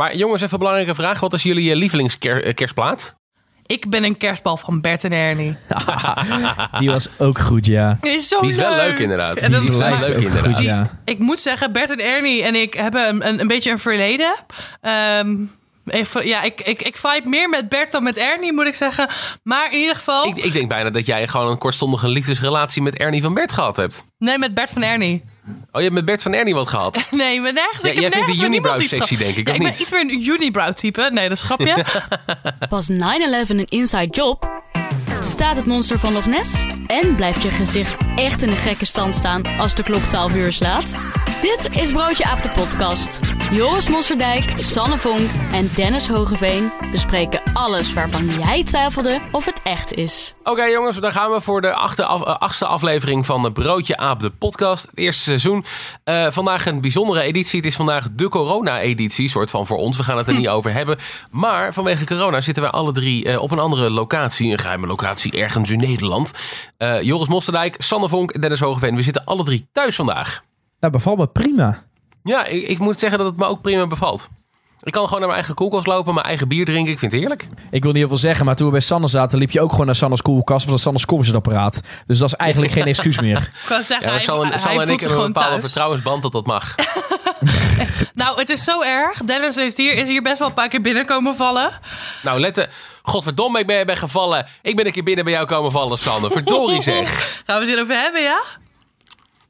Maar jongens, even een belangrijke vraag. Wat is jullie lievelingskerstplaat? Ik ben een kerstbal van Bert en Ernie. Die was ook goed, ja. Die is zo Die is wel leuk. inderdaad. En dat- Die wel lijkt leuk, ook inderdaad. goed, ja. Ik moet zeggen, Bert en Ernie en ik hebben een, een, een beetje een verleden. Ehm, ja, ik, ik, ik vibe meer met Bert dan met Ernie, moet ik zeggen. Maar in ieder geval... Ik, ik denk bijna dat jij gewoon een kortstondige liefdesrelatie met Ernie van Bert gehad hebt. Nee, met Bert van Ernie. Oh, je hebt met Bert van Ernie wat gehad. Nee, maar nergens. Ja, ik jij heb vindt nergens de unibrow sexy, denk ik, Ja, ik ben niet? iets meer een unibrow type. Nee, dat is grapje. Was 9-11 een inside job? Bestaat het monster van Loch Ness? En blijft je gezicht echt in de gekke stand staan als de klok 12 uur slaat? Dit is Broodje Aap de podcast. Joris Mosserdijk, Sanne Vonk en Dennis Hogeveen bespreken alles waarvan jij twijfelde of het echt is. Oké jongens, dan gaan we voor de achte af- eh, achtste aflevering van de Broodje Aap, de podcast. Het eerste seizoen. Eh, vandaag een bijzondere editie. Het is vandaag de corona-editie, soort van voor ons. We gaan het er niet over hebben. Maar vanwege corona zitten wij alle drie eh, op een andere locatie. Een geheime locatie ergens in Nederland. Eh, Joris Mosterdijk, Sanne Vonk en Dennis Hogeveen. We zitten alle drie thuis vandaag. Nou, bevalt me prima. Ja, ik, ik moet zeggen dat het me ook prima bevalt. Ik kan gewoon naar mijn eigen koelkast lopen, mijn eigen bier drinken. Ik vind het heerlijk. Ik wil niet heel veel zeggen, maar toen we bij Sanne zaten, liep je ook gewoon naar Sanne's koelkast. Want dat Sanne's koffiezetapparaat. Dus dat is eigenlijk geen excuus meer. Ik kan zeggen, Ja, hij, Sanne, hij Sanne en ik hebben een bepaalde thuis. vertrouwensband dat dat mag. Nou, het is zo erg. Dennis heeft hier, is hier best wel een paar keer binnenkomen vallen. Nou, let Godverdomme, ik ben, ben gevallen. Ik ben een keer binnen bij jou komen vallen, Sanne. Verdorie zeg. Gaan we het hierover hebben, ja?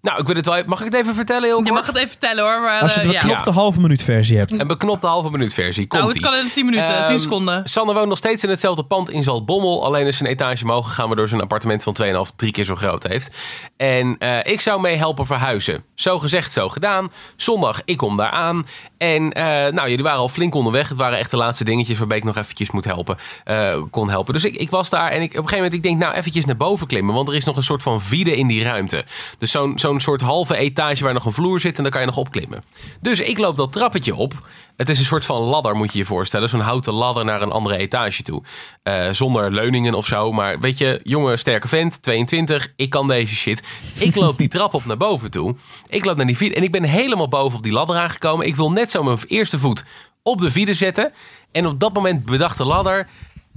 Nou, ik wil het wel... Mag ik het even vertellen heel Je mag het even vertellen hoor. Maar, Als je eh, de beknopte halve minuut versie hebt. Een beknopte halve minuut versie. Komt Nou, het kan in 10 minuten, 10 Ehm, seconden. Sanne woont nog steeds in hetzelfde pand in Zaltbommel. Alleen is een etage mogen gaan, waardoor ze een appartement van 2,5, drie keer zo groot heeft. En eh, ik zou mee helpen verhuizen. Zo gezegd, zo gedaan. Zondag, ik kom daar aan. En eh, nou, jullie waren al flink onderweg. Het waren echt de laatste dingetjes waarbij ik nog eventjes moet helpen, eh, kon helpen. Dus ik, ik was daar en ik, op een gegeven moment, ik denk, nou, eventjes naar boven klimmen. Want er is nog een soort van vide in die ruimte. Dus zo'n zo'n soort halve etage waar nog een vloer zit en dan kan je nog opklimmen. Dus ik loop dat trappetje op. Het is een soort van ladder, moet je je voorstellen. Zo'n houten ladder naar een andere etage toe. Eh, zonder leuningen of zo. Maar weet je, jonge, sterke vent, 22. Ik kan deze shit. Ik loop die trap op naar boven toe. Ik loop naar die vide. En ik ben helemaal boven op die ladder aangekomen. Ik wil net zo mijn eerste voet op de vide zetten. En op dat moment bedacht de ladder...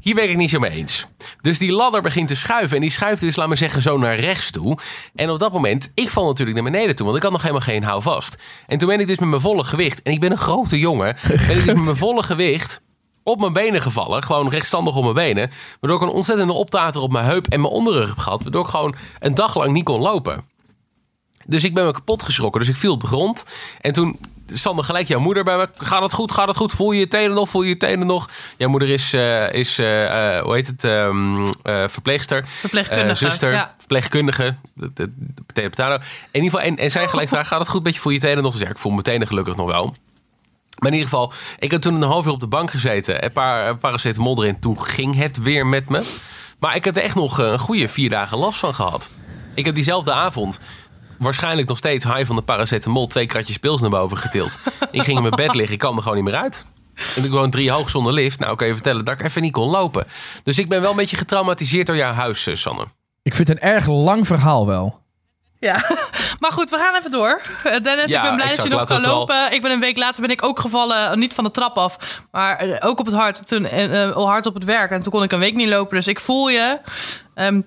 Hier ben ik niet zo mee eens. Dus die ladder begint te schuiven. En die schuift dus, laat maar zeggen, zo naar rechts toe. En op dat moment, ik val natuurlijk naar beneden toe. Want ik had nog helemaal geen houvast. En toen ben ik dus met mijn volle gewicht. En ik ben een grote jongen. Ben ik dus met mijn volle gewicht op mijn benen gevallen. Gewoon rechtstandig op mijn benen. Waardoor ik een ontzettende optater op mijn heup en mijn onderrug heb gehad. Waardoor ik gewoon een dag lang niet kon lopen. Dus ik ben me kapot geschrokken. Dus ik viel op de grond. En toen Sander gelijk jouw moeder bij me. Gaat het goed? Gaat het goed? Voel je je tenen nog? Voel je je tenen nog? Jouw moeder is, eh, is eh, eh, hoe heet het, Ehm, eh, verpleegster. Verpleegkundige, zuster, ja. verpleegkundige. Potato. In ieder geval, en, en zij gelijk vraagt, gaat het goed met je? Voel je je tenen nog? Dus ja, ik voel mijn tenen gelukkig nog wel. Maar in ieder geval, ik heb toen een half uur op de bank gezeten. Een paar een paracetamol erin. Toen ging het weer met me. Maar ik heb er echt nog een goede vier dagen last van gehad. Ik heb diezelfde avond waarschijnlijk nog steeds high van de paracetamol... twee kratjes pils naar boven getild. ik ging in mijn bed liggen. Ik kwam er gewoon niet meer uit. En ik woon drie hoog zonder lift. Nou, kan je vertellen dat ik even niet kon lopen. Dus ik ben wel een beetje getraumatiseerd door jouw huis, eh, Sanne. Ik vind het een erg lang verhaal wel. Ja, maar goed, we gaan even door. Eh, Dennis, Ja, ik ben blij dat je nog kan lopen. Ik ben een week later ben ik ook gevallen, niet van de trap af, maar eh, ook op het hart. Toen al hard op het werk en toen kon ik een week niet lopen. Dus ik voel je. Ehm,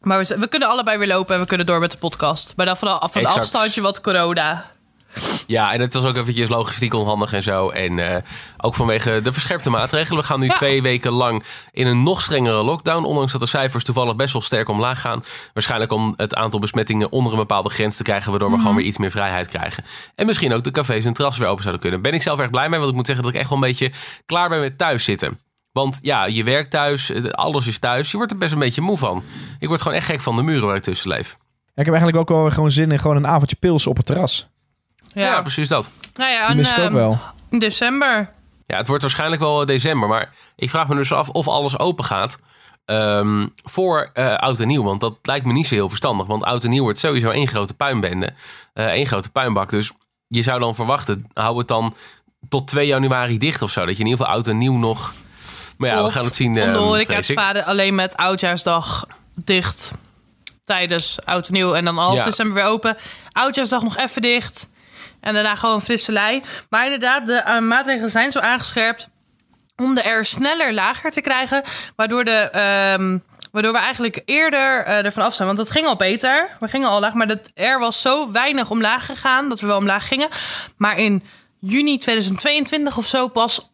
maar we, kunnen allebei weer lopen en we kunnen door met de podcast. Maar dan van, van afstandje wat corona. Ja, en het was ook eventjes logistiek onhandig en zo. En eh, ook vanwege de verscherpte maatregelen. We gaan nu Ja. twee weken lang in een nog strengere lockdown. Ondanks dat de cijfers toevallig best wel sterk omlaag gaan. Waarschijnlijk om het aantal besmettingen onder een bepaalde grens te krijgen. Waardoor we gewoon weer iets meer vrijheid krijgen. En misschien ook de cafés en terrassen weer open zouden kunnen. Ben ik zelf erg blij mee. Want ik moet zeggen dat ik echt wel een beetje klaar ben met thuis zitten. Want ja, je werkt thuis, eh, alles is thuis. Je wordt er best een beetje moe van. Ik word gewoon echt gek van de muren waar ik tussen leef. Ja, ik heb eigenlijk ook wel gewoon zin in gewoon een avondje pils op het terras. Ja, Ja, precies dat. nou ja, en, ik ook ehm, wel. in december. Ja, het wordt waarschijnlijk wel december. Maar ik vraag me dus af of alles open gaat ehm, voor eh, oud en nieuw. Want dat lijkt me niet zo heel verstandig. Want oud en nieuw wordt sowieso één grote puinbende. eh één grote puinbak. Dus je zou dan verwachten, hou het dan tot 2 januari dicht of zo. Dat je in ieder geval oud en nieuw nog... Maar ja, we gaan het zien. Om de ehm, horeca vrees te ik. spaden alleen met oudjaarsdag dicht. Tijdens oud en nieuw. En dan half Ja. december weer open. Oudjaarsdag nog even dicht. En daarna gewoon frisse lei. Maar inderdaad, de eh, maatregelen zijn zo aangescherpt om de R sneller lager te krijgen. Waardoor, de, ehm, waardoor we eigenlijk eerder eh ervan af zijn. Want het ging al beter. We gingen al laag. Maar de R was zo weinig omlaag gegaan dat we wel omlaag gingen. Maar in juni 2022 of zo pas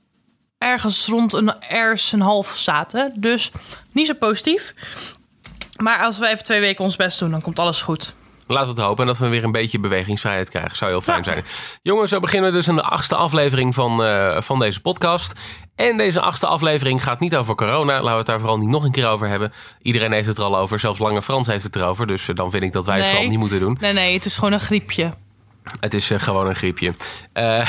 ergens rond een R's een half zaten. Dus niet zo positief. Maar als we even twee weken ons best doen, dan komt alles goed. Laten we het hopen en dat we weer een beetje bewegingsvrijheid krijgen. Zou heel fijn Ja. zijn. Jongens, zo beginnen we dus aan de achtste aflevering van, eh, van deze podcast. En deze achtste aflevering gaat niet over corona. Laten we het daar vooral niet nog een keer over hebben. Iedereen heeft het er al over. Zelfs Lange Frans heeft het erover. Dus eh, dan vind ik dat wij het Nee. vooral niet moeten doen. Nee, nee, het is gewoon een griepje. Het is eh, gewoon een griepje. Eh,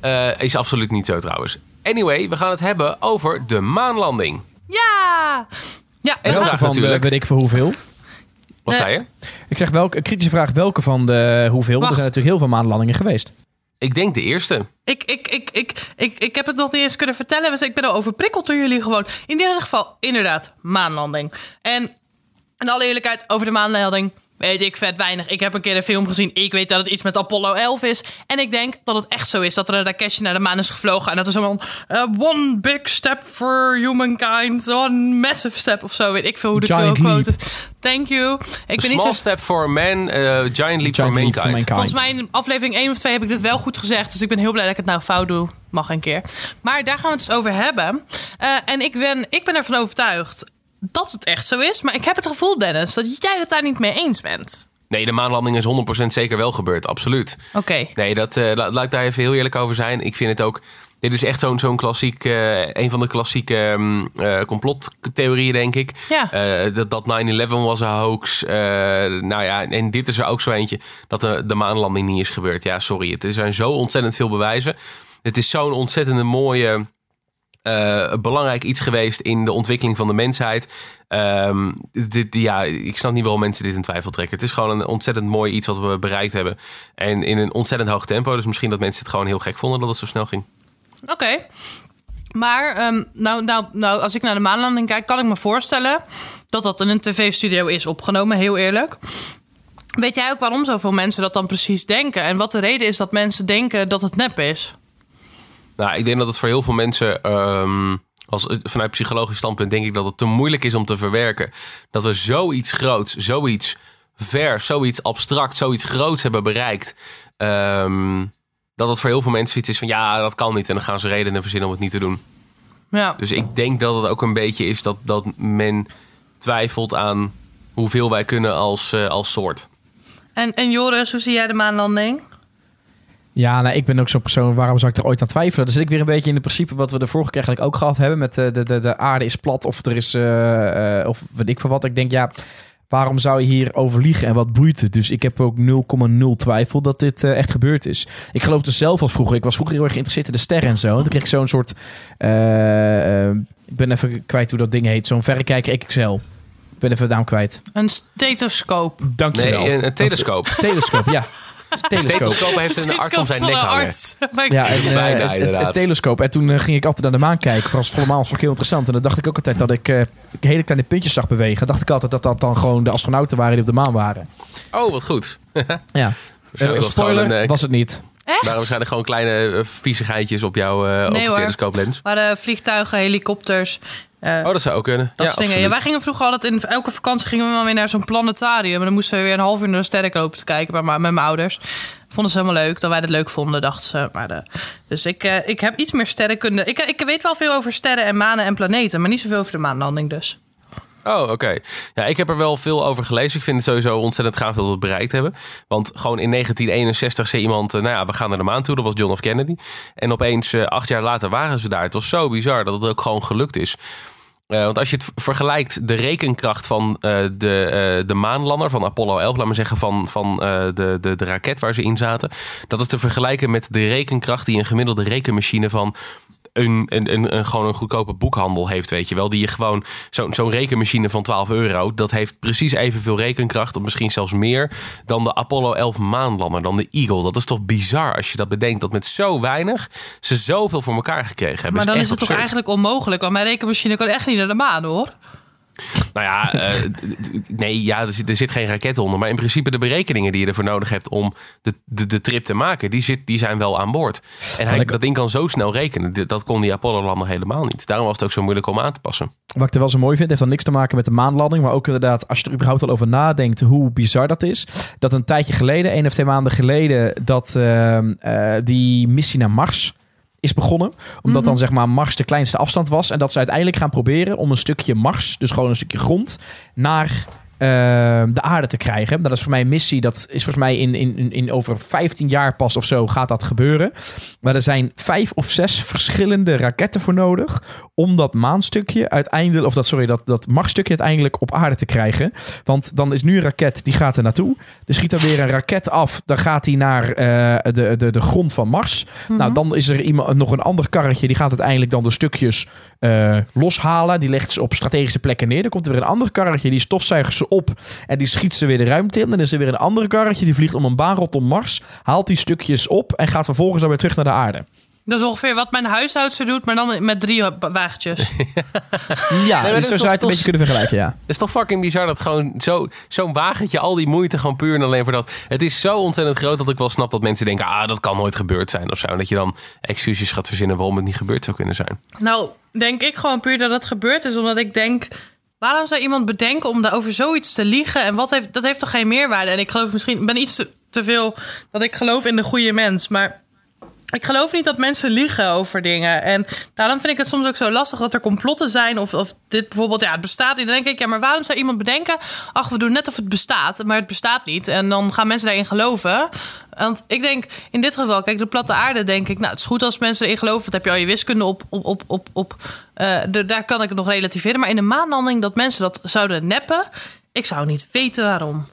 eh, is absoluut niet zo trouwens. Anyway, we gaan het hebben over de maanlanding. Ja! Ja, En Welke van de, natuurlijk. weet ik voor hoeveel? Wat zei je? Ik zeg welke, een kritische vraag, welke van de hoeveel? Wacht. Er zijn natuurlijk heel veel maanlandingen geweest. Ik denk de eerste. Ik, ik, ik, ik, ik, ik heb het nog niet eens kunnen vertellen. Dus ik ben al overprikkeld door jullie gewoon. In ieder geval, inderdaad, maanlanding. En in alle eerlijkheid, over de maanlanding weet ik vet weinig. Ik heb een keer een film gezien. Ik weet dat het iets met Apollo 11 is. En ik denk dat het echt zo is. Dat er een raketje naar de maan is gevlogen. En dat er zo'n uh, one big step for humankind. One massive step of zo. Weet ik veel hoe de Giant quote leap. is. Thank you. Ik A ben niet small zo... step for man, eh, giant leap for Giant leap mankind. for mankind. Volgens mij in aflevering 1 of 2 heb ik dit wel goed gezegd. Dus ik ben heel blij dat ik het nou fout doe. Mag een keer. Maar daar gaan we het dus over hebben. Eh, en ik ben, ik ben ervan overtuigd dat het echt zo is. Maar ik heb het gevoel, Dennis, dat jij het daar niet mee eens bent. Nee, de maanlanding is 100% zeker wel gebeurd. Absoluut. Oké. Nee, dat, eh, la- laat ik daar even heel eerlijk over zijn. Ik vind het ook. Dit is echt zo'n zo'n klassiek. eh, een van de klassieke mm, eh, complottheorieën, denk ik. Ja. Dat dat 9-11 was een hoax. Nou ja, en dit is er ook zo eentje. Dat de, de maanlanding niet is gebeurd. Ja, sorry. Het er zijn zo ontzettend veel bewijzen. Het is zo'n ontzettende mooie. Eh, belangrijk iets geweest in de ontwikkeling van de mensheid. Ehm, dit, ja, ik snap niet waarom mensen dit in twijfel trekken. Het is gewoon een ontzettend mooi iets wat we bereikt hebben. En in een ontzettend hoog tempo. Dus misschien dat mensen het gewoon heel gek vonden dat het zo snel ging. Oké. Maar ehm, nou, nou, nou, als ik naar de maanlanding kijk, kan ik me voorstellen dat dat in een tv-studio is opgenomen, heel eerlijk. Weet jij ook waarom zoveel mensen dat dan precies denken? En wat de reden is dat mensen denken dat het nep is? Nou, ik denk dat het voor heel veel mensen. ehm, als, vanuit psychologisch standpunt denk ik dat het te moeilijk is om te verwerken. Dat we zoiets groots, zoiets vers, zoiets abstract, zoiets groots hebben bereikt. ehm, dat het voor heel veel mensen iets is van ja, dat kan niet. En dan gaan ze redenen verzinnen om het niet te doen. Ja. Dus ik denk dat het ook een beetje is dat, dat men twijfelt aan hoeveel wij kunnen als, eh, als soort. En, en Joris, hoe zie jij de maanlanding? Ja, nou, ik ben ook zo'n persoon, waarom zou ik er ooit aan twijfelen? Dan zit ik weer een beetje in het principe wat we de vorige keer eigenlijk ook gehad hebben. Met eh, de, de, de aarde is plat of er is, eh, eh, of weet ik veel wat. Ik denk, ja, waarom zou je hier over liegen en wat boeit het? Dus ik heb ook 0,0 twijfel dat dit echt gebeurd is. Ik geloof dus zelf als vroeger. Ik was vroeger heel erg geïnteresseerd in de sterren en zo. En toen kreeg ik zo'n soort, ik ben even kwijt hoe dat ding heet. Zo'n verrekijker XXL. Ik ben even de naam kwijt. Een stethoscoop. Dankjewel. Nee, een, een telescoop. Telescoop, ja. Telescoop. Stethoscoop heeft een arts om zijn nek hangen. ik- Ja, en, eh, Bijna, het- het, inderdaad. het telescoop. En toen eh, ging ik altijd naar de maan kijken. Volle maan was ook heel interessant. En dan dacht ik ook altijd dat ik eh, hele kleine puntjes zag bewegen. Dan dacht ik altijd dat dat dan gewoon de astronauten waren die op de maan waren. Oh, wat goed. Ja. Waarschijnlijk was het spoiler, een, was het niet. Echt? waren waarschijnlijk gewoon kleine uh, viezigheidjes op jouw uh, Nee, hoor. telescooplens. waren vliegtuigen, helikopters. Eh, Oh, dat zou ook kunnen. dat ja, soort dingen. Ja, wij gingen vroeger altijd in elke vakantie gingen we maar weer naar zo'n planetarium. En dan moesten we weer een half uur naar de sterren lopen te kijken met, mijn- met mijn ouders. Vonden ze helemaal leuk dat wij dat leuk vonden, dachten ze. Maar de, dus ik, eh, ik heb iets meer sterrenkunde. Ik, ik weet wel veel over sterren en manen en planeten, maar niet zoveel over de maanlanding dus. Oh, oké. Ja, ik heb er wel veel over gelezen. Ik vind het sowieso ontzettend gaaf dat we het bereikt hebben. Want gewoon in 1961 zei iemand... eh, nou ja, we gaan naar de maan toe. Dat was John F. Kennedy. En opeens, eh, acht jaar later, waren ze daar. Het was zo bizar dat het ook gewoon gelukt is. Eh, want als je het vergelijkt, de rekenkracht van eh, de, eh, de maanlander van Apollo 11, laat maar zeggen van, van de, de, de raket waar ze in zaten, dat is te vergelijken met de rekenkracht die een gemiddelde rekenmachine van een, een, een, een, gewoon een goedkope boekhandel heeft, weet je wel. Die je gewoon, zo'n zo'n rekenmachine van 12 euro, dat heeft precies evenveel rekenkracht, of misschien zelfs meer, dan de Apollo 11 maanlander, dan de Eagle. Dat is toch bizar als je dat bedenkt, dat met zo weinig ze zoveel voor elkaar gekregen hebben. Maar dan is het toch eigenlijk onmogelijk, want mijn rekenmachine kan echt niet naar de maan hoor. Nou ja, eh, nee, ja, er, zit, er zit geen raket onder. Maar in principe de berekeningen die je ervoor nodig hebt om de, de, de trip te maken, die, zit, die zijn wel aan boord. En hij, ik- dat ding kan zo snel rekenen. Dat kon die Apollo-lander helemaal niet. Daarom was het ook zo moeilijk om aan te passen. Wat ik er wel zo mooi vind, heeft dan niks te maken met de maanlanding. Maar ook inderdaad, als je er überhaupt al over nadenkt hoe bizar dat is. Dat een tijdje geleden, één of twee maanden geleden, dat ehm, eh, die missie naar Mars is begonnen. Omdat dan zeg maar Mars de kleinste afstand was. En dat ze uiteindelijk gaan proberen om een stukje Mars, dus gewoon een stukje grond, naar de aarde te krijgen. Dat is voor mij een missie, dat is volgens mij in, in, in- over 15 jaar pas of zo gaat dat gebeuren. Maar er zijn vijf of zes verschillende raketten voor nodig om dat maanstukje uiteindelijk, of dat, sorry, dat, dat Marsstukje uiteindelijk op aarde te krijgen. Want dan is nu een raket, die gaat er naartoe. Er schiet er weer een raket af, dan gaat die naar eh, de, de, de grond van Mars. Nou, dan is er iemand, nog een ander karretje, die gaat uiteindelijk dan de stukjes eh, loshalen. Die legt ze op strategische plekken neer. Dan komt er weer een ander karretje, die stofzuigt ze op en die schiet ze weer de ruimte in. Dan is er weer een ander karretje, die vliegt om een baan rondom Mars, haalt die stukjes op en gaat vervolgens dan weer terug naar de aarde. Dat is ongeveer wat mijn huishoudster doet, maar dan met drie wagentjes. Ja, dat dus is zo toch- zou je het een beetje kunnen vergelijken, ja. Het is toch fucking bizar dat gewoon zo- zo'n wagentje, al die moeite gewoon puur en alleen voor dat. Het is zo ontzettend groot dat ik wel snap dat mensen denken, ah, dat kan nooit gebeurd zijn of zo. En dat je dan excuses gaat verzinnen waarom het niet gebeurd zou kunnen zijn. Nou, denk ik gewoon puur dat het gebeurd is. Omdat ik denk, waarom zou iemand bedenken om daar over zoiets te liegen? En wat heeft, dat heeft toch geen meerwaarde? En ik geloof misschien, ik ben iets te, te veel dat ik geloof in de goede mens. Maar ik geloof niet dat mensen liegen over dingen. En daarom vind ik het soms ook zo lastig dat er complotten zijn. Of, of dit bijvoorbeeld, ja, het bestaat niet. Dan denk ik, ja, maar waarom zou iemand bedenken... ach, we doen net of het bestaat, maar het bestaat niet. En dan gaan mensen daarin geloven. Want ik denk, in dit geval, kijk, de platte aarde, denk ik... nou, het is goed als mensen erin geloven. Dat heb je al je wiskunde op... op, op, op, op eh, daar kan ik het nog relativeren. Maar in de maanlanding, dat mensen dat zouden neppen... ik zou niet weten waarom.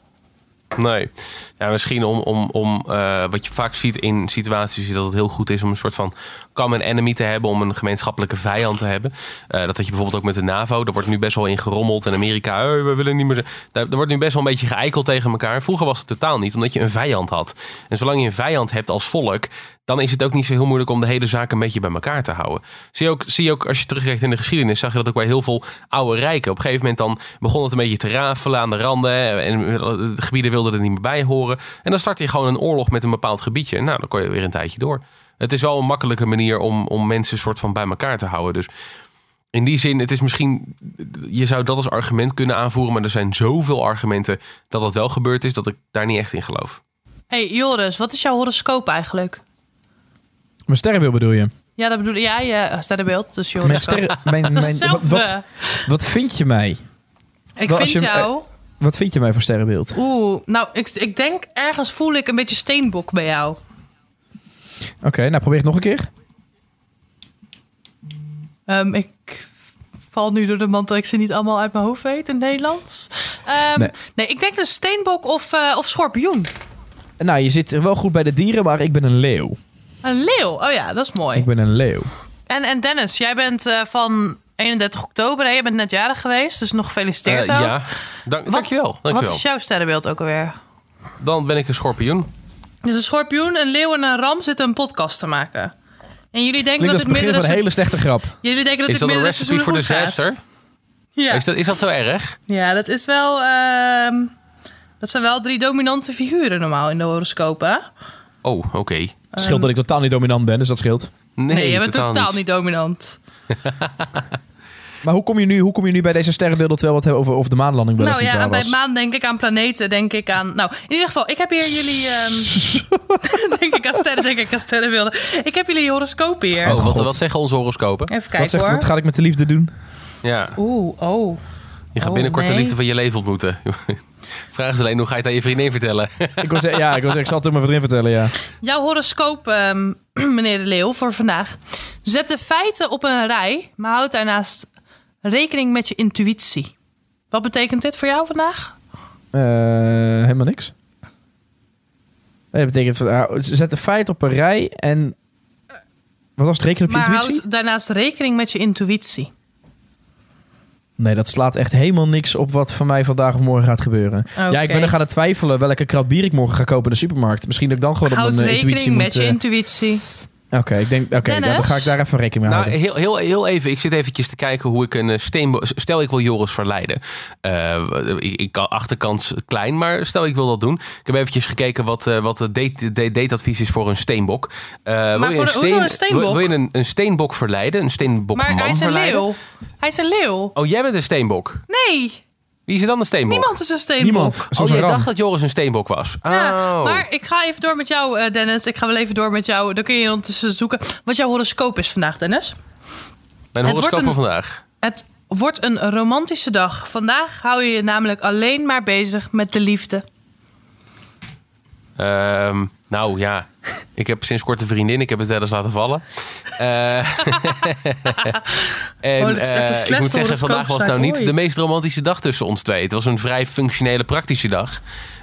Nee. Ja, misschien om, om, om eh, wat je vaak ziet in situaties is dat het heel goed is om een soort van common enemy te hebben, om een gemeenschappelijke vijand te hebben. Eh, dat had je bijvoorbeeld ook met de NAVO. Daar wordt nu best wel in gerommeld. En Amerika, "Hey, we willen niet meer. Daar, wordt nu best wel een beetje geëikeld tegen elkaar. Vroeger was het totaal niet, omdat je een vijand had. En zolang je een vijand hebt als volk, dan is het ook niet zo heel moeilijk om de hele zaak een beetje bij elkaar te houden. Zie je ook, zie je ook als je terugkijkt in de geschiedenis, zag je dat ook bij heel veel oude rijken. Op een gegeven moment dan begon het een beetje te rafelen aan de randen. En de gebieden wilden er niet meer bij horen. En dan startte je gewoon een oorlog met een bepaald gebiedje. Nou, dan kon je weer een tijdje door. Het is wel een makkelijke manier om, om mensen soort van bij elkaar te houden. Dus in die zin, het is misschien. Je zou dat als argument kunnen aanvoeren. Maar er zijn zoveel argumenten dat dat wel gebeurd is. dat ik daar niet echt in geloof. hey, Joris, wat is jouw horoscoop eigenlijk? Mijn sterrenbeeld bedoel je? Ja, dat bedoel jij, je uh, sterrenbeeld. Dus Mijn sterren, mijn, mijn, wat, wat, wat vind je mij? Ik Wel, vind je- jou... Wat vind je mij voor sterrenbeeld? Oeh, nou, ik, ik denk ergens voel ik een beetje steenbok bij jou. Oké, nou probeer het nog een keer. Ehm, ik val nu door de mand dat ik ze niet allemaal uit mijn hoofd weet in het Nederlands. Ehm, Nee. nee. ik denk dus steenbok of, eh, of schorpioen. Nou, je zit er wel goed bij de dieren, maar ik ben een leeuw. Een leeuw, oh ja, dat is mooi. Ik ben een leeuw. En, en Dennis, jij bent eh, van 31 oktober, hè? je bent net jarig geweest, dus nog gefeliciteerd Eh, ook. ja, dank, dankjewel. dankjewel. Wat is jouw sterrenbeeld ook alweer? Dan ben ik een schorpioen. Dus een schorpioen, een leeuw en een ram zitten een podcast te maken. En jullie denken Klinkt dat het begin van meerdere, een hele slechte grap. jullie denken dat Is het dat een meerdere recipe voor gaat. disaster? Ja. Is, dat, is dat zo erg? Ja, dat is wel. ehm, dat zijn wel drie dominante figuren normaal in de horoscoop, hè? Oh, oké. Het scheelt dat ik totaal niet dominant ben, dus dat scheelt. Nee, Nee, je bent totaal, niet. dominant. Maar hoe kom je nu, hoe kom je nu bij deze sterrenbeelden terwijl we het hebben over, over de maanlanding? nou ja, bij was? maan denk ik aan planeten, denk ik aan. Nou, in ieder geval, ik heb hier jullie. ehm, denk ik aan sterren, denk ik aan sterrenbeelden. Ik heb jullie horoscoop hier. Oh, wat, God. wat zeggen onze horoscopen? Even Wat, kijken zegt, hoor. wat ga ik met de liefde doen? Ja, Oeh, oh. je gaat Oh, binnenkort de liefde van je leven ontmoeten. Vraag is alleen, hoe ga je het aan je vriendin vertellen? Ik wil zeggen, ja, ik, wil zeggen, ik zal het aan mijn vriendin vertellen, ja. Jouw horoscoop, ehm, meneer de Leeuw, voor vandaag. Zet de feiten op een rij, maar houd daarnaast rekening met je intuïtie. Wat betekent dit voor jou vandaag? Eh, helemaal niks. Nee, dat betekent, uh, zet de feiten op een rij en... eh, Wat was het rekenen op je Maar intuïtie? houd daarnaast rekening met je intuïtie. Nee, dat slaat echt helemaal niks op wat van mij vandaag of morgen gaat gebeuren. Ja, ik ben er gaan twijfelen welke krat bier ik morgen ga kopen in de supermarkt. Misschien dat ik dan gewoon op Houd mijn eh, rekening intuïtie met moet... je eh, intuïtie. Oké, ik denk, oké, dan, ga ik daar even rekening mee Nou, houden. heel, heel, heel even. Ik zit eventjes te kijken hoe ik een eh, steenbok... Stel, ik wil Joris verleiden. Eh, ik, ik kan achterkans klein, maar stel, ik wil dat doen. Ik heb eventjes gekeken wat, eh, wat het date, date, dateadvies is voor een steenbok. Eh, wil je voor de- hoezo een steenbok? Wil, wil je een, een steenbok verleiden? Een steenbok Maar man hij is een verleiden? leeuw. Hij is een leeuw. Oh, jij bent een steenbok. Nee, Wie is er dan een steenbok? niemand is een steenbok. Niemand. Oh, jij dacht dat Joris een steenbok was. Ja, Oh. maar ik ga even door met jou, eh, Dennis. Ik ga wel even door met jou. Dan kun je ondertussen zoeken wat jouw horoscoop is vandaag, Dennis. Mijn het horoscoop van vandaag. Het wordt een romantische dag. Vandaag hou je je namelijk alleen maar bezig met de liefde. Ehm, nou ja, ik heb sinds kort een vriendin. Ik heb het wel eens laten vallen. Eh, en Oh, eh, ik moet zeggen, vandaag was nou niet de meest romantische dag tussen ons twee. Het was een vrij functionele, praktische dag.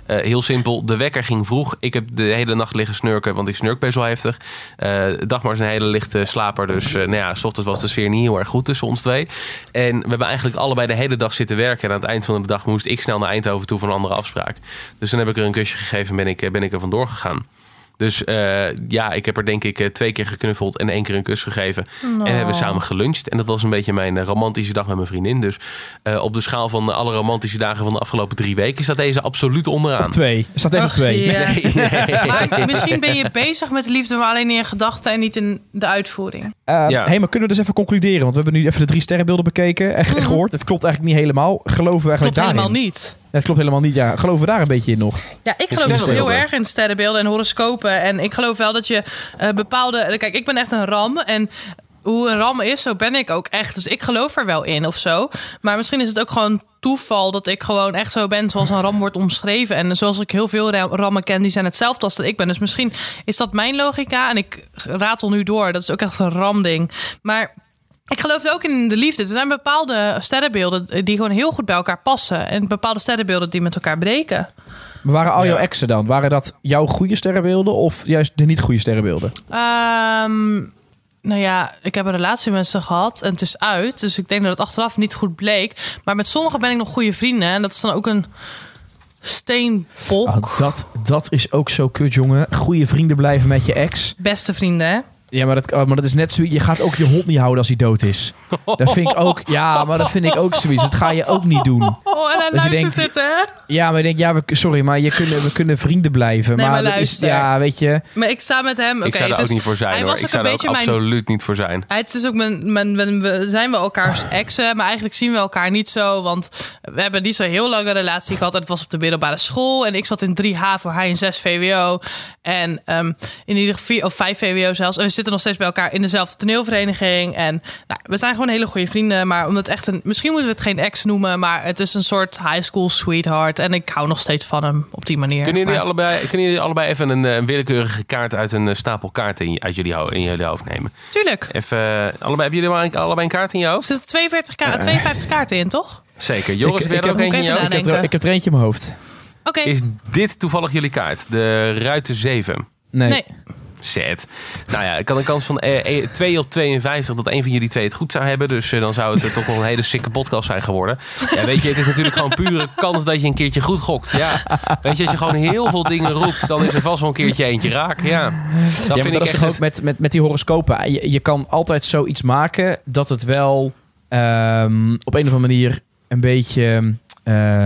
Eh, heel simpel, de wekker ging vroeg. Ik heb de hele nacht liggen snurken, want ik snurk best wel heftig. Eh Dagmar is een hele lichte slaper, dus eh, nou ja, s ochtends was de sfeer niet heel erg goed tussen ons twee. En we hebben eigenlijk allebei de hele dag zitten werken. En aan het eind van de dag moest ik snel naar Eindhoven toe voor een andere afspraak. Dus dan heb ik er een kusje gegeven en ben ik, ben ik er vandoor gegaan. Dus eh, ja, ik heb er denk ik eh, twee keer geknuffeld en één keer een kus gegeven. En hebben we samen geluncht. En dat was een beetje mijn eh, romantische dag met mijn vriendin. Dus eh, op de schaal van alle romantische dagen van de afgelopen drie weken staat deze absoluut onderaan. Twee. Er staat tegen Ach, twee. ja. Maar misschien ben je bezig met de liefde, maar alleen in je gedachten en niet in de uitvoering. Eh, Ja. hey, maar kunnen we dus even concluderen? Want we hebben nu even de drie sterrenbeelden bekeken en ge- gehoord. Het klopt eigenlijk niet helemaal. Geloven we eigenlijk Mhm. Klopt daarin? helemaal niet. Ja, het klopt helemaal niet. Ja, geloven we daar een beetje in nog? Ja, ik geloof dus heel erg in sterrenbeelden en horoscopen. En ik geloof wel dat je eh, bepaalde... Kijk, ik ben echt een ram en... Hoe een ram is, zo ben ik ook echt. Dus ik geloof er wel in of zo. Maar misschien is het ook gewoon toeval dat ik gewoon echt zo ben zoals een ram wordt omschreven. En zoals ik heel veel ra- rammen ken, die zijn hetzelfde als dat ik ben. Dus misschien is dat mijn logica. En ik ratel nu door. Dat is ook echt een ramding. Maar ik geloof ook in de liefde. Er zijn bepaalde sterrenbeelden die gewoon heel goed bij elkaar passen. En bepaalde sterrenbeelden die met elkaar breken. Maar waren al Ja. jouw exen dan? Waren dat jouw goede sterrenbeelden of juist de niet goede sterrenbeelden? Ehm, nou ja, ik heb een relatie met ze gehad en het is uit. Dus ik denk dat het achteraf niet goed bleek. Maar met sommigen ben ik nog goede vrienden. En dat is dan ook een steenbok. Oh, dat, dat is ook zo kut, jongen. Goede vrienden blijven met je ex. Beste vrienden, hè? Ja, maar dat, maar dat is net zoiets. Je gaat ook je hond niet houden als hij dood is. Dat vind ik ook. Ja, maar dat vind ik ook zoiets. Dat ga je ook niet doen. Oh, en hij Dat je luistert denkt- zitten, hè? Ja, maar ik denk, ja, we, sorry, maar je kunnen, we kunnen vrienden blijven. Nee, maar dat is, ja, weet je. Maar ik sta met hem. Oké, ik zou het er ook is- niet voor zijn Hij hoor. was Ik ook zou een er ook mijn absoluut niet voor zijn. Het is ook mijn, mijn, mijn- we zijn we elkaars exen, maar eigenlijk zien we elkaar niet zo. Want we hebben niet zo heel lange relatie gehad. En het was op de middelbare school. En ik zat in 3H voor hij in 6 VWO. En ehm, in ieder geval, of 5 VWO zelfs. Zitten nog steeds bij elkaar in dezelfde toneelvereniging. En nou, we zijn gewoon hele goede vrienden. Maar omdat echt een, misschien moeten we het geen ex noemen. Maar het is een soort high school sweetheart. En ik hou nog steeds van hem op die manier. Kunnen jullie, Maar- allebei, kunnen jullie allebei even een, eh, een willekeurige kaart uit een eh, stapel kaarten in, uit jullie, in jullie hoofd nemen? Tuurlijk. Even, eh, allebei, hebben jullie allebei een kaart in je Er hoofd? zitten 42 ka 52 kaarten in, toch? Zeker. Joris, Ik- heb er ook eentje in? Ik heb, er, ik heb er eentje in mijn hoofd. Oké. Is dit toevallig jullie kaart? De ruiten 7. Nee. Nee. Zet. Nou ja, ik kan een kans van eh, eh, 2 op 52 dat een van jullie twee het goed zou hebben. Dus eh, dan zou het eh, toch wel een hele sikke podcast zijn geworden. Ja, weet je, het is natuurlijk gewoon pure kans dat je een keertje goed gokt. Ja. Weet je, als je gewoon heel veel dingen roept, dan is er vast wel een keertje eentje raak. Ja. Dat ja, vind ik echt toch ook het- met, met, met die horoscopen. Je, je kan altijd zoiets maken dat het wel ehm, op een of andere manier een beetje eh,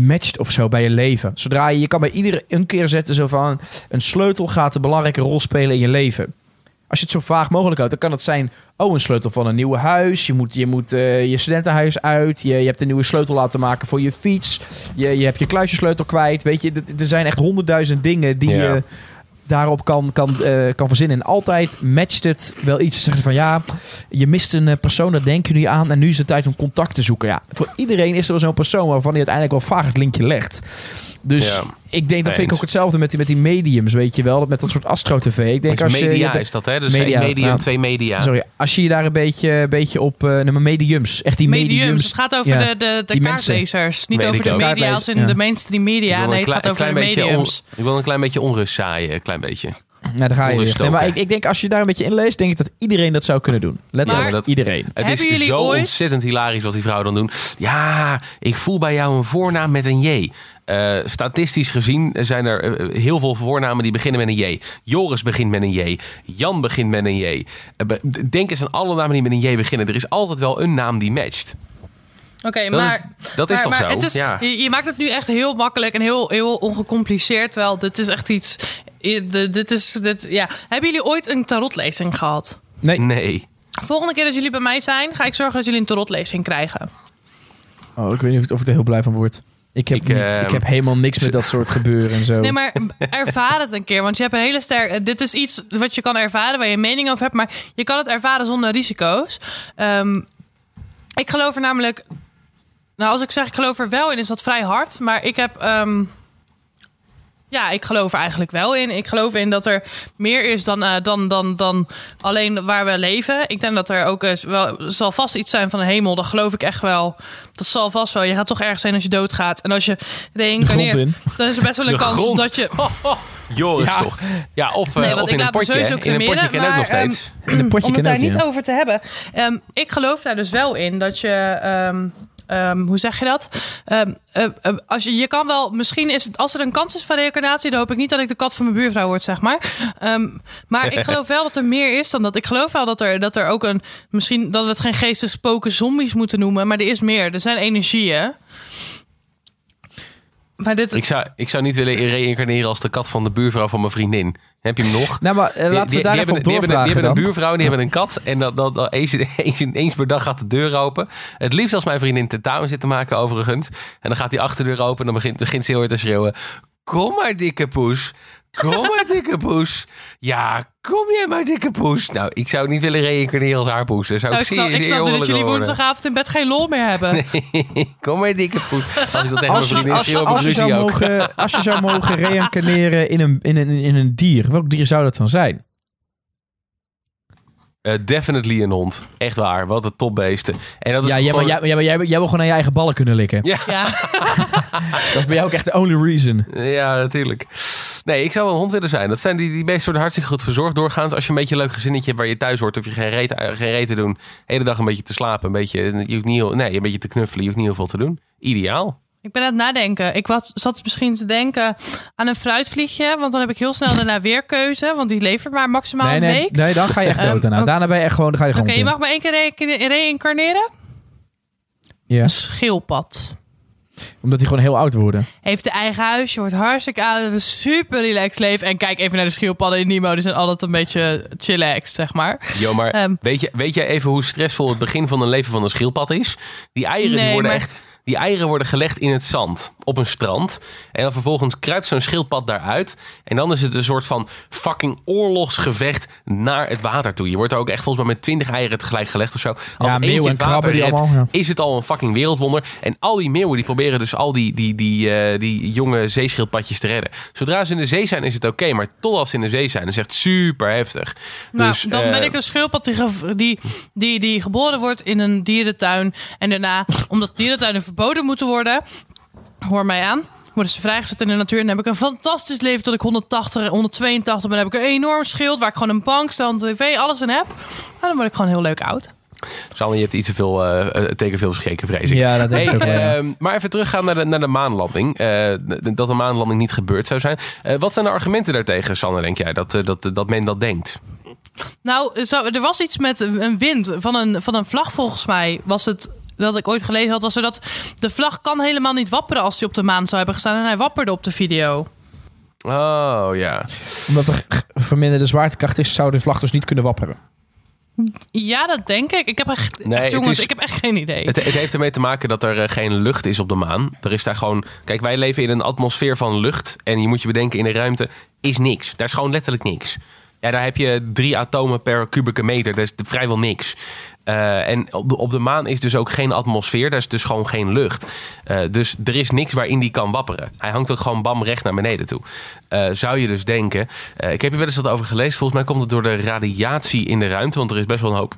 matcht of zo bij je leven. Zodra je, je kan bij iedere een keer zetten zo van een sleutel gaat een belangrijke rol spelen in je leven. Als je het zo vaag mogelijk houdt, dan kan het zijn... oh, een sleutel van een nieuw huis. Je moet je, moet, eh, je studentenhuis uit. Je, je hebt een nieuwe sleutel laten maken voor je fiets. Je, je hebt je kluisjesleutel kwijt. Weet je, er zijn echt honderdduizend dingen die Ja. je daarop kan, kan, eh, kan verzinnen. En altijd matcht het wel iets. Zeggen ze van ja, je mist een eh, persoon, daar denken jullie aan. En nu is het tijd om contact te zoeken. Ja, voor iedereen is er wel zo'n persoon waarvan hij uiteindelijk wel vaag het linkje legt. Dus Ja. ik denk, dat vind ik ook hetzelfde met die, met die mediums, weet je wel. Met dat soort astro-tv. Ik denk als je... media je is dat, hè? Dus Media, medium, ja. twee media. Sorry, als je je daar een beetje, beetje op... eh maar mediums, echt die mediums. mediums. Het gaat over Ja. de, de, de kaartlezers. Niet over de media als in ja. de mainstream media. Nee, het gaat over de mediums. on- ik wil een klein beetje onrust zaaien, een klein beetje. Nou, daar ga je weer. Onruststoker. Nee, maar ik, ik denk als je daar een beetje in leest, denk ik dat iedereen dat zou kunnen doen. Letterlijk dat- iedereen. Het Hebben is zo ooit- ontzettend hilarisch wat die vrouwen dan doen. Ja, ik voel bij jou een voornaam met een J. Eh, statistisch gezien zijn er eh, heel veel voornamen die beginnen met een J. Joris begint met een J. Jan begint met een J. Eh, Denk eens aan alle namen die met een J beginnen. Er is altijd wel een naam die matcht. Oké, is- maar... dat is toch maar zo? Het is, Ja. je, je maakt het nu echt heel makkelijk en heel, heel ongecompliceerd. Terwijl dit is echt iets... Dit is, dit, ja. Hebben jullie ooit een tarotlezing gehad? Nee. Nee. Volgende keer dat jullie bij mij zijn, ga ik zorgen dat jullie een tarotlezing krijgen. Oh, ik weet niet of ik er heel blij van word. Ik heb, Ik, niet, eh, ik heb helemaal niks met dat soort gebeuren en zo. Nee, maar ervaar het een keer. Want je hebt een hele sterke. Dit is iets wat je kan ervaren, waar je een mening over hebt. Maar je kan het ervaren zonder risico's. Ehm, ik geloof er namelijk. Nou, als ik zeg ik geloof er wel in, is dat vrij hard. Maar ik heb. ehm, ja, ik geloof er eigenlijk wel in. Ik geloof in dat er meer is dan, eh, dan, dan, dan alleen waar we leven. Ik denk dat er ook wel er zal vast iets zijn van de hemel. Dat geloof ik echt wel. Dat zal vast wel. Je gaat toch ergens zijn als je doodgaat. En als je reïncarneert, in. dan is er best wel een De kans grond. dat je. Joris Ja. toch? Ja, of, eh, Nee, want of ik in een laat me potje. sowieso In een potje cremeren, ken ook nog ehm, steeds. in een potje om het daar ook, niet ja. over te hebben. Ehm, ik geloof daar dus wel in dat je. ehm, ehm, hoe zeg je dat? Ehm, eh, eh, als je, je kan wel, misschien is het, als er een kans is van reïncarnatie, dan hoop ik niet dat ik de kat van mijn buurvrouw word, zeg maar. Ehm, maar ik geloof wel dat er meer is dan dat. Ik geloof wel dat er, dat er ook een, misschien dat we het geen geestig spoken zombies moeten noemen, maar er is meer. Er zijn energieën. Maar dit, Ik zou, ik zou niet willen reïncarneren als de kat van de buurvrouw van mijn vriendin. Heb je hem nog? Nou, maar eh, laten we daar even die hebben, die hebben dan. een buurvrouw, die hebben een kat. En dat, dat, dat eens, eens, eens per dag gaat de deur open. Het liefst als mijn vriendin tentamen zit te maken overigens. En dan gaat die achterdeur open en dan begint, begint ze heel hard te schreeuwen. Kom maar dikke poes. Kom maar dikke poes. Ja, kom jij maar dikke poes. Nou, ik zou niet willen reïncarneren als haar poes. Daar zou nou, ik snap, zeer, ik snap dat jullie woensdagavond in bed geen lol meer hebben. Kom maar dikke poes. Als ik dat tegen mijn Als je, als, als, zou ook. mogen, als je zou mogen reïncarneren in een, in, een, in een dier, welk dier zou dat dan zijn? Eh, definitely een hond. Echt waar. Wat een topbeesten. En dat is Ja, jij, maar, gewoon- jij, jij, jij, jij wil gewoon aan je eigen ballen kunnen likken. Ja. Ja. Dat is bij jou ook echt de only reason. Ja, natuurlijk. Nee, ik zou wel een hond willen zijn. Dat zijn die, die beesten worden hartstikke goed verzorgd doorgaans. Als je een beetje een leuk gezinnetje hebt waar je thuis hoort, hoef je geen reet, eh, geen reet te doen. De hele dag een beetje te slapen, een beetje, je hoeft niet, heel- nee, een beetje te knuffelen. Je hoeft niet heel veel te doen. Ideaal. Ik ben aan het nadenken. Ik was, zat misschien te denken aan een fruitvliegje. Want dan heb ik heel snel daarna weer keuze. Want die levert maar maximaal Nee, een nee, week. nee, dan ga je echt Ehm, dood daarna. Daarna ben je echt gewoon, dan ga je Oké, je mag maar één keer re- reïncarneren. Ja, Een schildpad. Omdat die gewoon heel oud worden. Heeft de eigen huis. Je wordt hartstikke oud. Een super relaxed leven. En kijk even naar de schildpadden in Nemo. Die zijn altijd een beetje chillaxed, zeg maar. Jo, maar Ehm. weet, je, weet jij even hoe stressvol het begin van een leven van een schildpad is? Die eieren, die worden maar- echt... Die eieren worden gelegd in het zand op een strand. En dan vervolgens kruipt zo'n schildpad daaruit. En dan is het een soort van fucking oorlogsgevecht naar het water toe. Je wordt er ook echt volgens mij met twintig eieren tegelijk gelegd of zo. Als Ja, meeuwen en krabben die redt, allemaal, ja. Is het al een fucking wereldwonder. En al die meeuwen die proberen dus al die, die, die, eh, die jonge zeeschildpadjes te redden. Zodra ze in de zee zijn is het oké. maar totdat ze in de zee zijn is het echt super heftig. Nou, dus, dan eh, ben ik een schildpad die, die, die, die geboren wordt in een dierentuin. En daarna, omdat dierentuinen verboden moeten worden, hoor mij aan. Worden ze vrijgezet in de natuur. En dan heb ik een fantastisch leven tot ik 180, 182 ben. Dan heb ik een enorm schild waar ik gewoon een bank, stand, tv, alles in heb. En dan word ik gewoon heel leuk oud. Sanne, je hebt iets te veel uh, tekenfilms gekeken, vrees ik. Ja, dat denk ik ook ehm, maar even teruggaan naar de, naar de maanlanding. Eh, d- dat de maanlanding niet gebeurd zou zijn. Eh, wat zijn de argumenten daartegen, Sanne, denk jij? Dat, dat, dat men dat denkt? Nou, zo- er was iets met een wind van een, van een vlag volgens mij. Was het dat ik ooit gelezen had, was er dat de vlag kan helemaal niet wapperen als hij op de maan zou hebben gestaan. En hij wapperde op de video. Oh, ja. Omdat er verminderde zwaartekracht is, zou de vlag dus niet kunnen wapperen. Ja, dat denk ik. Ik heb echt, Nee, echt, het jongens, is- ik heb echt geen idee. Het, het heeft ermee te maken dat er eh, geen lucht is op de maan. Er is daar gewoon... Kijk, wij leven in een atmosfeer van lucht. En je moet je bedenken, in de ruimte is niks. Daar is gewoon letterlijk niks. Ja, daar heb je drie atomen per kubieke meter. Dat is vrijwel niks. Eh, en op de, maan is dus ook geen atmosfeer. Daar is dus gewoon geen lucht. Eh, dus er is niks waarin die kan wapperen. Hij hangt ook gewoon bam recht naar beneden toe. Eh, zou je dus denken... ik heb hier wel eens wat over gelezen. Volgens mij komt het door de radiatie in de ruimte. Want er is best wel een hoop...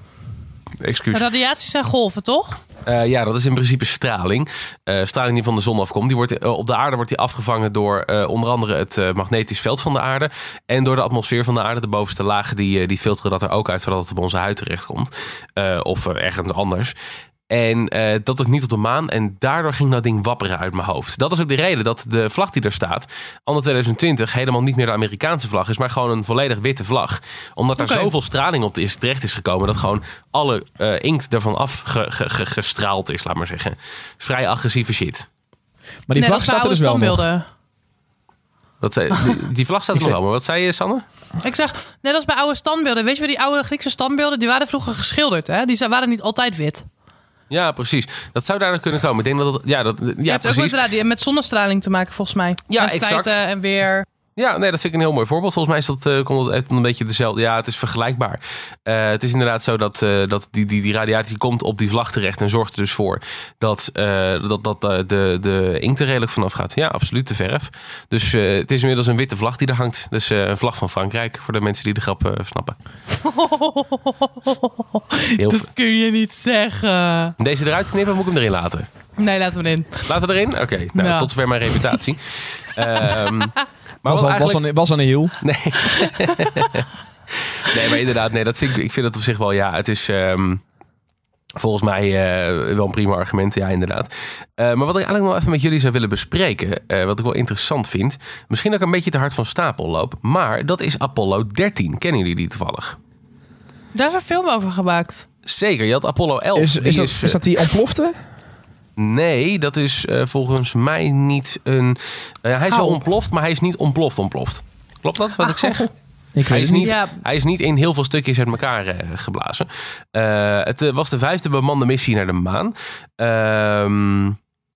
Excuus. Radiaties zijn golven, toch? Eh, ja, dat is in principe straling. Eh, straling die van de zon afkomt. Die wordt, eh, op de aarde wordt die afgevangen door onder andere het magnetisch veld van de aarde. En door de atmosfeer van de aarde. De bovenste lagen die, die filteren dat er ook uit, zodat het op onze huid terechtkomt. Of ergens anders. En eh, dat is niet op de maan. En daardoor ging dat ding wapperen uit mijn hoofd. Dat is ook de reden dat de vlag die er staat, anno 2020, helemaal niet meer de Amerikaanse vlag is, maar gewoon een volledig witte vlag. Omdat er Oké. zoveel straling op is, terecht is gekomen, dat gewoon alle eh, inkt ervan afgestraald is, laat maar zeggen. Vrij agressieve shit. Maar die Nee, vlag staat er dus wel nog. Dat, zei- die, die vlag staat er nog wel, maar wat zei je, Sanne? Ik zeg, net als bij oude standbeelden. Weet je wel, die oude Griekse standbeelden, die waren vroeger geschilderd. Hè? Die waren niet altijd wit. Ja, precies. Dat zou daar kunnen komen. Ik denk dat het, ja, dat, Ja, ja, heeft ook precies. inderdaad die- met zonnestraling te maken, volgens mij. Ja, exact. slijten en weer. Ja, nee, dat vind ik een heel mooi voorbeeld. Volgens mij is dat, eh, komt echt een beetje dezelfde. Ja, het is vergelijkbaar. Eh, het is inderdaad zo dat, eh, dat die, die, die radiatie komt op die vlag terecht en zorgt er dus voor dat, dat, dat de, de inkt er redelijk vanaf gaat. Ja, absoluut, de verf. Dus het is inmiddels een witte vlag die er hangt. Dus een vlag van Frankrijk, voor de mensen die de grap snappen. Heel Dat kun je niet zeggen. Deze eruit knippen, moet ik hem erin laten? Nee, laten we hem in. Laten we erin? Oké, nou, Ja. tot zover mijn reputatie. Ehm, maar Was al, was, al, was al een heel. Nee. nee, maar inderdaad, nee, dat vind ik, ik vind het op zich wel, ja, het is ehm, volgens mij eh, wel een prima argument, ja, inderdaad. Eh, maar wat ik eigenlijk nog even met jullie zou willen bespreken, eh, wat ik wel interessant vind, misschien ook een beetje te hard van stapel loop, maar dat is Apollo 13. Kennen jullie die toevallig? Daar is een film over gemaakt. Zeker, je had Apollo 11. Is, die is, dat, eh, is dat die ontplofte? Nee, dat is eh, volgens mij niet een... eh, hij is wel ontploft, maar hij is niet ontploft ontploft. Klopt dat wat ik zeg? Ik Hij weet is, het niet. Ja. hij is niet in heel veel stukjes uit elkaar eh, geblazen. Eh, het was de vijfde bemande missie naar de maan. Ehm,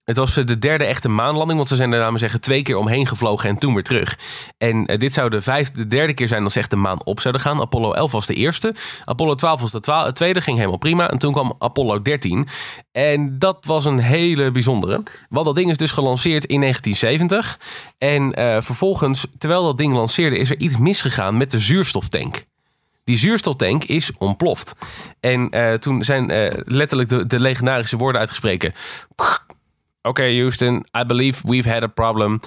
het was eh, de derde echte maanlanding, want ze zijn er namelijk zeggen twee keer omheen gevlogen en toen weer terug. En eh, dit zou de, vijfde, de derde keer zijn als echt de maan op zouden gaan. Apollo 11 was de eerste. Apollo 12 was de twa- tweede, ging helemaal prima. En toen kwam Apollo 13. En dat was een hele bijzondere. Want dat ding is dus gelanceerd in 1970. En eh, vervolgens, terwijl dat ding lanceerde, is er iets misgegaan met de zuurstoftank. Die zuurstoftank is ontploft. En eh, toen zijn eh, letterlijk de, de legendarische woorden uitgesproken. Oké, Houston, I believe we've had a problem.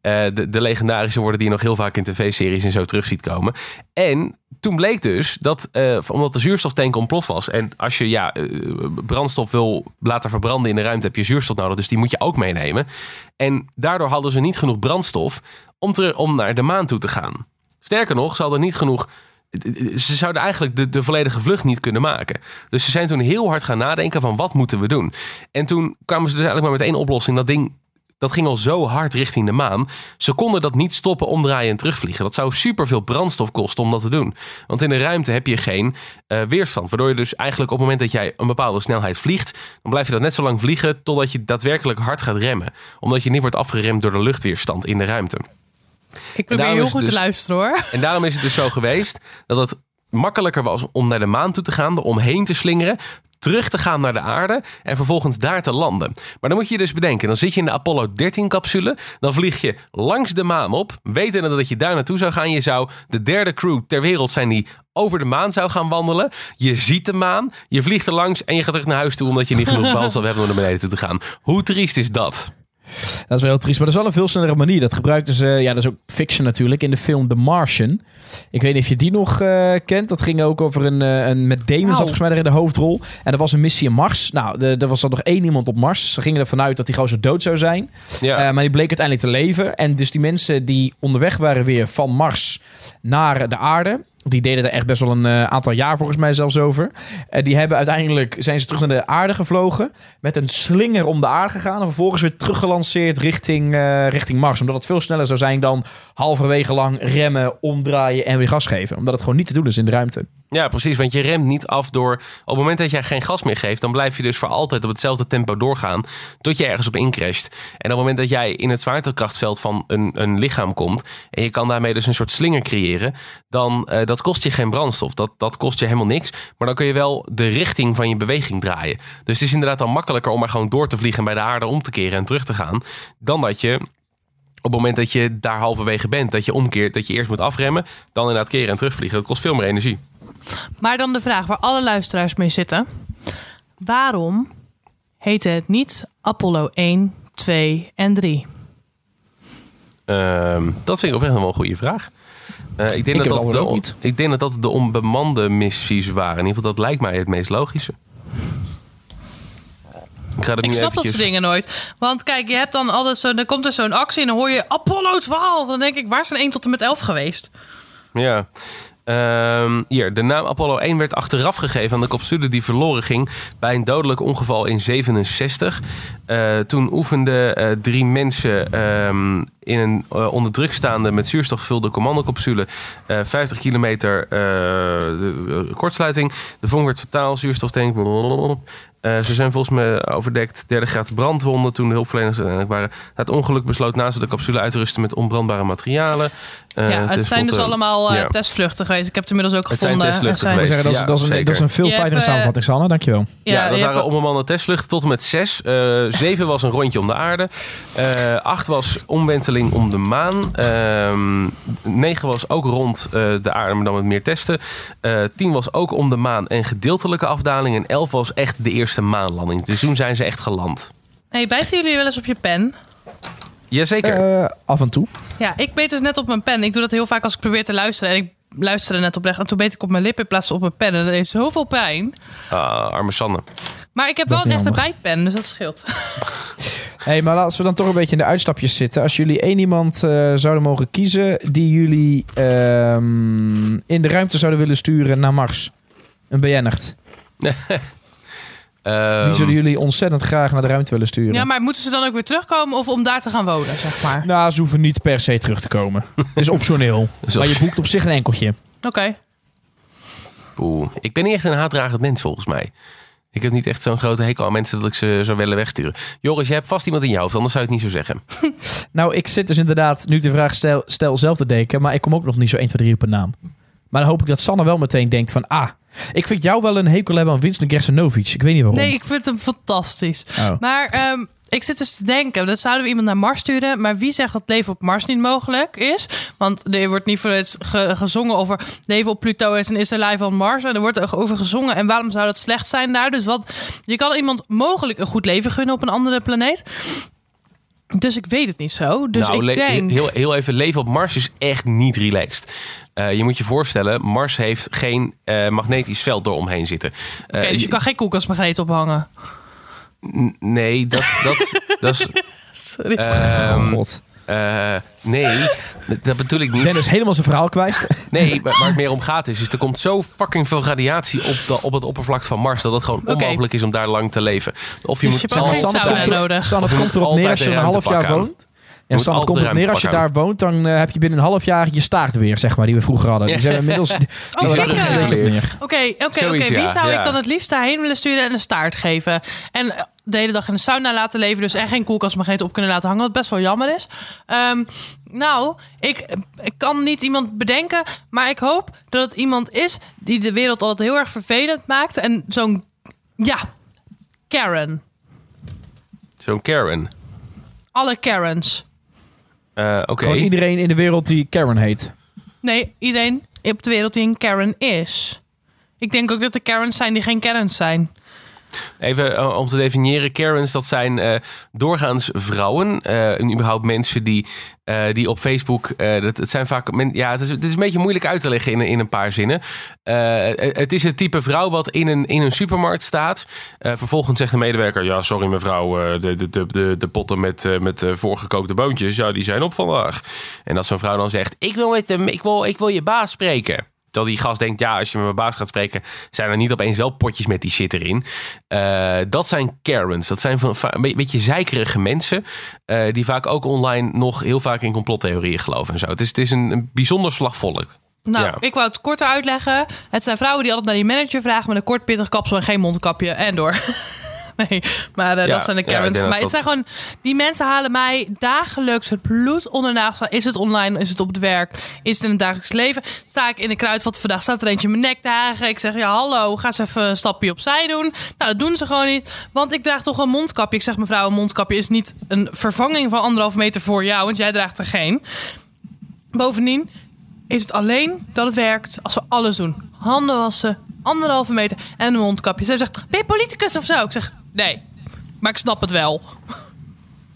Eh, de, de legendarische woorden die je nog heel vaak in tv-series en zo terug ziet komen. En toen bleek dus dat, eh, omdat de zuurstoftank ontploft was. En als je ja, eh, brandstof wil laten verbranden in de ruimte, heb je zuurstof nodig. Dus die moet je ook meenemen. En daardoor hadden ze niet genoeg brandstof om, om naar de maan toe te gaan. Sterker nog, ze hadden niet genoeg. Ze zouden eigenlijk de, de volledige vlucht niet kunnen maken. Dus ze zijn toen heel hard gaan nadenken van wat moeten we doen. En toen kwamen ze dus eigenlijk maar met één oplossing. Dat ding dat ging al zo hard richting de maan. Ze konden dat niet stoppen, omdraaien en terugvliegen. Dat zou superveel brandstof kosten om dat te doen. Want in de ruimte heb je geen eh, weerstand. Waardoor je dus eigenlijk op het moment dat jij een bepaalde snelheid vliegt... dan blijf je dat net zo lang vliegen totdat je daadwerkelijk hard gaat remmen. Omdat je niet wordt afgeremd door de luchtweerstand in de ruimte. Ik probeer heel goed te dus- luisteren hoor. En daarom is het dus zo geweest dat het makkelijker was om naar de maan toe te gaan, er omheen te slingeren, terug te gaan naar de aarde en vervolgens daar te landen. Maar dan moet je je dus bedenken, dan zit je in de Apollo 13 capsule, dan vlieg je langs de maan op, wetende dat je daar naartoe zou gaan. Je zou de derde crew ter wereld zijn die over de maan zou gaan wandelen. Je ziet de maan, je vliegt er langs en je gaat terug naar huis toe omdat je niet genoeg brandstof hebt om naar beneden toe te gaan. Hoe triest is dat? Dat is wel heel triest, maar dat is wel een veel snellere manier. Dat gebruikten ze, ja, dat is ook fiction natuurlijk, in de film The Martian. Ik weet niet of je die nog eh, kent. Dat ging ook over een, eh, een met Damon zat Au. volgens mij er in de hoofdrol. En dat was een missie in Mars. Nou, er was dan nog één iemand op Mars. Ze gingen ervan uit dat die gozer dood zou zijn. Ja. Eh, maar die bleek uiteindelijk te leven. En dus die mensen die onderweg waren weer van Mars naar de aarde. Die deden er echt best wel een eh, aantal jaar volgens mij zelfs over. Eh, die hebben uiteindelijk zijn ze terug naar de aarde gevlogen. Met een slinger om de aarde gegaan. En vervolgens weer teruggelanceerd richting, eh, richting Mars. Omdat het veel sneller zou zijn dan halverwege lang remmen, omdraaien en weer gas geven. Omdat het gewoon niet te doen is in de ruimte. Ja, precies. Want je remt niet af door. Op het moment dat jij geen gas meer geeft, dan blijf je dus voor altijd op hetzelfde tempo doorgaan. Tot je ergens op incrasht. En op het moment dat jij in het zwaartekrachtveld van een, een lichaam komt. en je kan daarmee dus een soort slinger creëren. dan eh, dat kost je geen brandstof. Dat, dat kost je helemaal niks. Maar dan kun je wel de richting van je beweging draaien. Dus het is inderdaad dan makkelijker om maar gewoon door te vliegen. en bij de aarde om te keren en terug te gaan. dan dat je op het moment dat je daar halverwege bent, dat je omkeert, dat je eerst moet afremmen, dan inderdaad keren en terugvliegen. Dat kost veel meer energie. Maar dan de vraag waar alle luisteraars mee zitten. Waarom heette het niet Apollo 1, 2 en 3? Ehm, dat vind ik oprecht wel een goede vraag. Eh, ik, denk dat dat de, on- ik denk dat dat de onbemande missies waren. In ieder geval, dat lijkt mij het meest logische. Ik ga Ik nu snap dat soort dingen nooit. Want kijk, je hebt dan altijd zo, dan komt er zo'n actie en dan hoor je Apollo 12. Dan denk ik, waar zijn 1 tot en met 11 geweest? Ja. Ehm, hier, de naam Apollo 1 werd achteraf gegeven aan de capsule die verloren ging bij een dodelijk ongeval in 67. Eh, toen oefenden eh, drie mensen ehm, in een eh, onder druk staande met zuurstof gevulde commandocapsule eh 50 kilometer kortsluiting. De vonk werd totaal, zuurstoftank. Eh, ze zijn volgens mij overdekt. Derde graad brandwonden toen de hulpverleners uiteindelijk waren. Het ongeluk besloot naast de capsule uit te rusten met onbrandbare materialen. Eh, ja, het zijn dus allemaal eh, ja. testvluchten geweest. Ik heb het inmiddels ook Het gevonden. zijn- moet zeggen, dat, is, Ja, dat, is een, dat is een veel hebt, fijnere eh, samenvatting, Sanne. Dankjewel. Ja, Ja, dat waren hebt- onbemande testvluchten tot en met zes. Eh, zeven was een rondje om de aarde. Eh, acht was omwenteling om de maan. Ehm, negen was ook rond eh, de aarde, maar dan met meer testen. Eh, tien was ook om de maan en gedeeltelijke afdaling. En elf was echt de eerste maanlanding. Dus toen zijn ze echt geland. Hey, bijten jullie wel eens op je pen? Jazeker. Eh, af en toe. Ja, ik beet dus net op mijn pen. Ik doe dat heel vaak als ik probeer te luisteren. En ik luisterde net oprecht. En toen beet ik op mijn lip in plaats van op mijn pen. En dat deed zoveel pijn. Ah, arme Sanne. Maar ik heb Dat wel is een echte handig. bijtpen, dus dat scheelt. Hey, maar als we dan toch een beetje in de uitstapjes zitten. Als jullie één iemand eh, zouden mogen kiezen die jullie ehm, in de ruimte zouden willen sturen naar Mars. Een BN'ert. Ehm, Die zullen jullie ontzettend graag naar de ruimte willen sturen. Ja, maar moeten ze dan ook weer terugkomen of om daar te gaan wonen, zeg maar? Nou, ze hoeven niet per se terug te komen. Het is optioneel. Maar je boekt op zich een enkeltje. Oké. Oeh, ik ben niet echt een haatdragend mens volgens mij. Ik heb niet echt zo'n grote hekel aan mensen dat ik ze zou willen wegsturen. Joris, je hebt vast iemand in je hoofd, anders zou je het niet zo zeggen. Nou, ik zit dus inderdaad, nu ik de vraag stel, stel zelf te denken. Maar ik kom ook nog niet zo 1, 2, 3 op een naam. Maar dan hoop ik dat Sanne wel meteen denkt van... Ah, ik vind jou wel een hekel hebben aan Winston Gersenovic. Ik weet niet waarom. Nee, ik vind hem fantastisch. Oh. Maar ehm, ik zit dus te denken, dat zouden we iemand naar Mars sturen. Maar wie zegt dat leven op Mars niet mogelijk is? Want er wordt niet voor het ge- gezongen over leven op Pluto is en is er live on Mars. En er wordt er over gezongen. En waarom zou dat slecht zijn daar? Dus wat, je kan iemand mogelijk een goed leven gunnen op een andere planeet. Dus ik weet het niet zo. Dus nou, ik denk... heel, heel even, leven op Mars is echt niet relaxed. Eh, je moet je voorstellen, Mars heeft geen eh, magnetisch veld eromheen zitten. Eh, Oké, dus je kan geen koelkastmagneet ophangen. n- Nee, dat, dat, dat is... Sorry. ehm, Oh, God. eh, nee, dat bedoel ik niet. Dennis helemaal zijn verhaal kwijt. Nee, waar waar het meer om gaat is, is er komt zo fucking veel radiatie op, de, op het oppervlak van Mars... dat het gewoon onmogelijk is om daar lang te leven. Of je Dus moet je hebt al- geen sauna er- nodig. Sanne, het komt erop neer als je een half jaar woont. Ja, Sanne, het komt erop neer als je daar woont. Dan eh, heb je binnen een half jaar je staart weer, zeg maar, die we vroeger hadden. Die zijn inmiddels... Die, Oh, er neer. Oké, oké, oké. Wie zou ja. ik dan het liefst daarheen willen sturen en een staart geven? En de hele dag in de sauna laten leven, dus en geen koelkastmagneet op kunnen laten hangen, wat best wel jammer is. Ehm, nou, ik, ik kan niet iemand bedenken, maar ik hoop dat het iemand is die de wereld altijd heel erg vervelend maakt. En zo'n, ja, Karen. Zo'n Karen. Alle Karens. Eh, Oké. Gewoon iedereen in de wereld die Karen heet. Nee, iedereen op de wereld die een Karen is. Ik denk ook dat er Karens zijn die geen Karens zijn. Even eh, om te definiëren, Karens, dat zijn eh, doorgaans vrouwen. eh, en überhaupt mensen die, die op Facebook. dat, het zijn vaak. Ja, het is, het is een beetje moeilijk uit te leggen in, in een paar zinnen. Het is het type vrouw wat in een, in een supermarkt staat. Vervolgens zegt de medewerker: Ja, sorry mevrouw, de, de, de, de, potten met, met voorgekookte boontjes. Ja, die zijn op vandaag. En dat zo'n vrouw dan zegt: ik wil, met ik, wil, ik wil je baas spreken. Terwijl die gast denkt, ja, als je met mijn baas gaat spreken, zijn er niet opeens wel potjes met die shit erin. Eh, dat zijn Karens. Dat zijn van, va- een be- beetje zeikerige mensen. eh, die vaak ook online nog heel vaak in complottheorieën geloven en zo. Het is, het is een, een bijzonder slagvolk. Nou, Ja. ik wou het korter uitleggen. Het zijn vrouwen die altijd naar die manager vragen met een kort pittig kapsel en geen mondkapje. En door. nee, maar eh, Ja, dat zijn de ja, Karens denk voor mij. Het zijn gewoon, die mensen halen mij dagelijks het bloed onder van, Is het online? Is het op het werk? Is het in het dagelijks leven? Sta ik in de kruidvat vandaag, staat er eentje in mijn nek te hagen. Ik zeg, ja hallo, ga eens even een stapje opzij doen. Nou, dat doen ze gewoon niet. Want ik draag toch een mondkapje. Ik zeg, mevrouw, een mondkapje is niet een vervanging van anderhalf meter voor jou. Want jij draagt er geen. Bovendien is het alleen dat het werkt als we alles doen. Handen wassen, anderhalve meter en een mondkapje. Zij zegt, ben je politicus of zo? Ik zeg, nee. Maar ik snap het wel.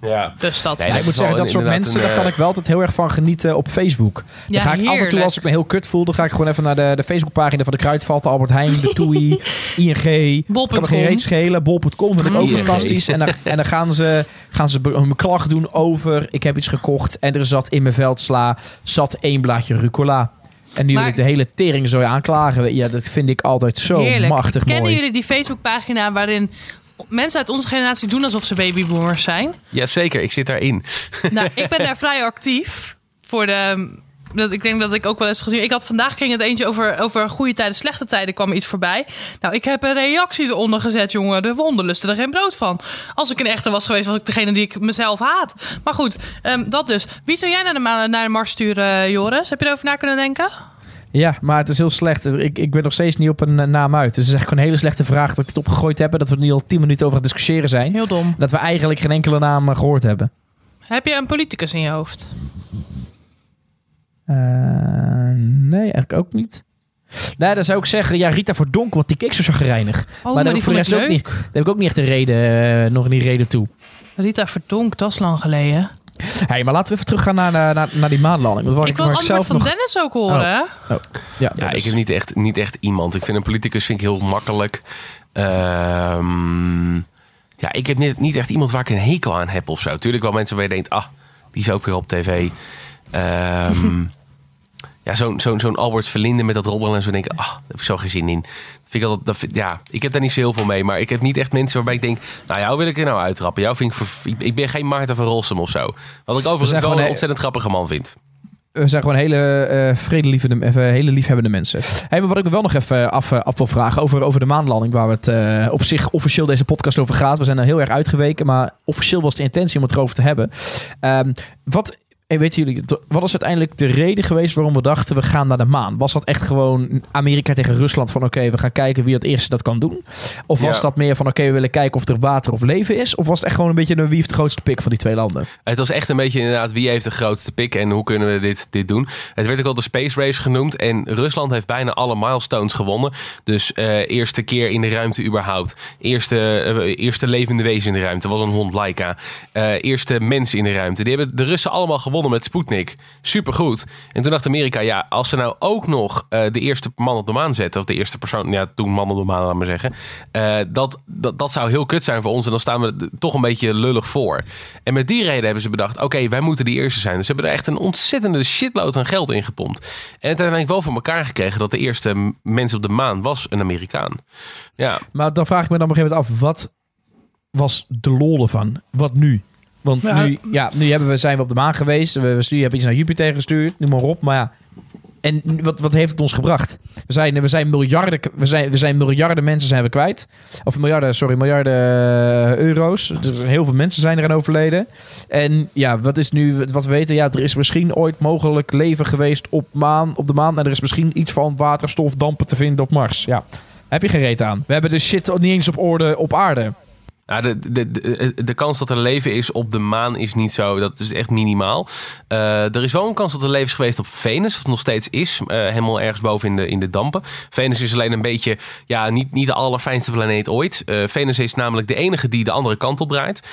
Ja. Dus dat. Nee, Ja, ik moet zeggen, dat soort mensen, een, daar kan ik wel altijd heel erg van genieten op Facebook. Ja, dan ga ik af en toe, als ik me heel kut voel, dan ga ik gewoon even naar de, de Facebookpagina van de Kruidvat, de Albert Heijn, de TUI, ING. Bol.com. Kan me geen reet schelen. Bol.com vind ik ook ING. fantastisch. En dan, en dan gaan ze, gaan ze hun klacht doen over, ik heb iets gekocht en er zat in mijn veldsla, zat één blaadje rucola. En nu wil Maar- ik de hele tering zo aanklagen. Ja, dat vind ik altijd zo Heerlijk. machtig Kennen mooi. jullie die Facebookpagina waarin mensen uit onze generatie doen alsof ze babyboomers zijn? Jazeker, ik zit daarin. Nou, ik ben daar vrij actief. Voor de. Dat, ik denk dat ik ook wel eens gezien. Ik had vandaag ging het eentje over, over goede tijden, slechte tijden kwam iets voorbij. Nou, ik heb een reactie eronder gezet, jongen. De wonden lusten er geen brood van. Als ik een echte was geweest, was ik degene die ik mezelf haat. Maar goed, ehm, dat dus. Wie zou jij naar de, naar de Mars sturen, Joris? Heb je erover na kunnen denken? Ja, maar het is heel slecht. Ik, ik ben nog steeds niet op een eh, naam uit. Dus het is echt gewoon een hele slechte vraag dat ik het opgegooid heb. Dat we er nu al tien minuten over aan het discussiëren zijn. Heel dom. Dat we eigenlijk geen enkele naam eh, gehoord hebben. Heb je een politicus in je hoofd? Eh, nee, eigenlijk ook niet. Nee, dan zou ik zeggen, ja, Rita Verdonk, want die keek zo chagrijnig. Oh, daar maar heb die ik voor ook niet. Daar heb ik ook niet echt een reden, nog niet reden toe. Rita Verdonk, dat is lang geleden. Hey, maar laten we even teruggaan naar, naar, naar, die maanlanding. Waar Ik wil waar antwoord van nog... Dennis ook horen. hè? Ja, Ja, Dennis. ik heb niet echt, niet echt iemand. Ik vind een politicus vind ik heel makkelijk. Ehm, ja, ik heb niet, niet echt iemand waar ik een hekel aan heb of zo. Tuurlijk wel mensen waar je denkt, ah, die is ook weer op tv. Ehm, ja, zo'n zo'n zo'n Albert Verlinde met dat robbelen en zo denk ik, ah, daar heb ik zo geen zin in. Vind ik dat vind- ja, ik heb daar niet zo heel veel mee. Maar ik heb niet echt mensen waarbij ik denk, nou, jou wil ik er nou uittrappen. Jou vind ik, ik, ik ben geen Maarten van Rossum of zo. Wat ik overigens wel gewoon een ontzettend grappige man vind. We zijn gewoon hele, eh vredelievende, even hele liefhebbende mensen. Hey, maar wat ik me wel nog even af, eh, af wil vragen over, over de maanlanding, waar het eh, op zich officieel deze podcast over gaat. We zijn er heel erg uitgeweken, maar officieel was de intentie om het erover te hebben. Ehm, wat, eh, weten jullie, wat is uiteindelijk de reden geweest waarom we dachten we gaan naar de maan? Was dat echt gewoon Amerika tegen Rusland van oké, we gaan kijken wie het eerste dat kan doen? Of was Ja. dat meer van oké, we willen kijken of er water of leven is? Of was het echt gewoon een beetje een wie heeft de grootste pik van die twee landen? Het was echt een beetje inderdaad wie heeft de grootste pik en hoe kunnen we dit, dit doen. Het werd ook al de Space Race genoemd en Rusland heeft bijna alle milestones gewonnen. Dus eh, eerste keer in de ruimte überhaupt. Eerste, eh, eerste levende wezen in de ruimte was een hond Laika. Eh, eerste mens in de ruimte. Die hebben de Russen allemaal gewonnen met Sputnik. Supergoed. En toen dacht Amerika, ja, als ze nou ook nog eh, de eerste man op de maan zetten, of de eerste persoon, ja, toen man op de maan, laat maar zeggen. eh, dat, dat, dat zou heel kut zijn voor ons en dan staan we toch een beetje lullig voor. En met die reden hebben ze bedacht, oké, wij moeten die eerste zijn. Dus ze hebben er echt een ontzettende shitload aan geld in gepompt. En het uiteindelijk wel voor elkaar gekregen dat de eerste mens op de maan was een Amerikaan. Ja, Maar dan vraag ik me dan op een gegeven moment af, wat was de lol ervan? Wat nu? Want Ja. nu, ja, nu hebben we, zijn we op de maan geweest. We, we hebben iets naar Jupiter gestuurd, noem maar op. Maar ja, en wat, wat heeft het ons gebracht? We zijn, we zijn miljarden, we zijn, we zijn miljarden mensen zijn we kwijt. Of miljarden, sorry, miljarden eh, euro's. Dus heel veel mensen zijn eraan overleden. En ja, wat is nu, wat we weten? Ja, er is misschien ooit mogelijk leven geweest op, maan, op de maan. En er is misschien iets van waterstof, dampen te vinden op Mars. Ja, heb je geen reet aan. We hebben de shit niet eens op orde op aarde. Ja, de, de, de, de kans dat er leven is op de maan is niet zo. Dat is echt minimaal. Eh, er is wel een kans dat er leven is geweest op Venus. Wat nog steeds is. eh, helemaal ergens boven in de, in de dampen. Venus is alleen een beetje. Ja, niet, niet de allerfijnste planeet ooit. Eh, Venus is namelijk de enige die de andere kant op draait.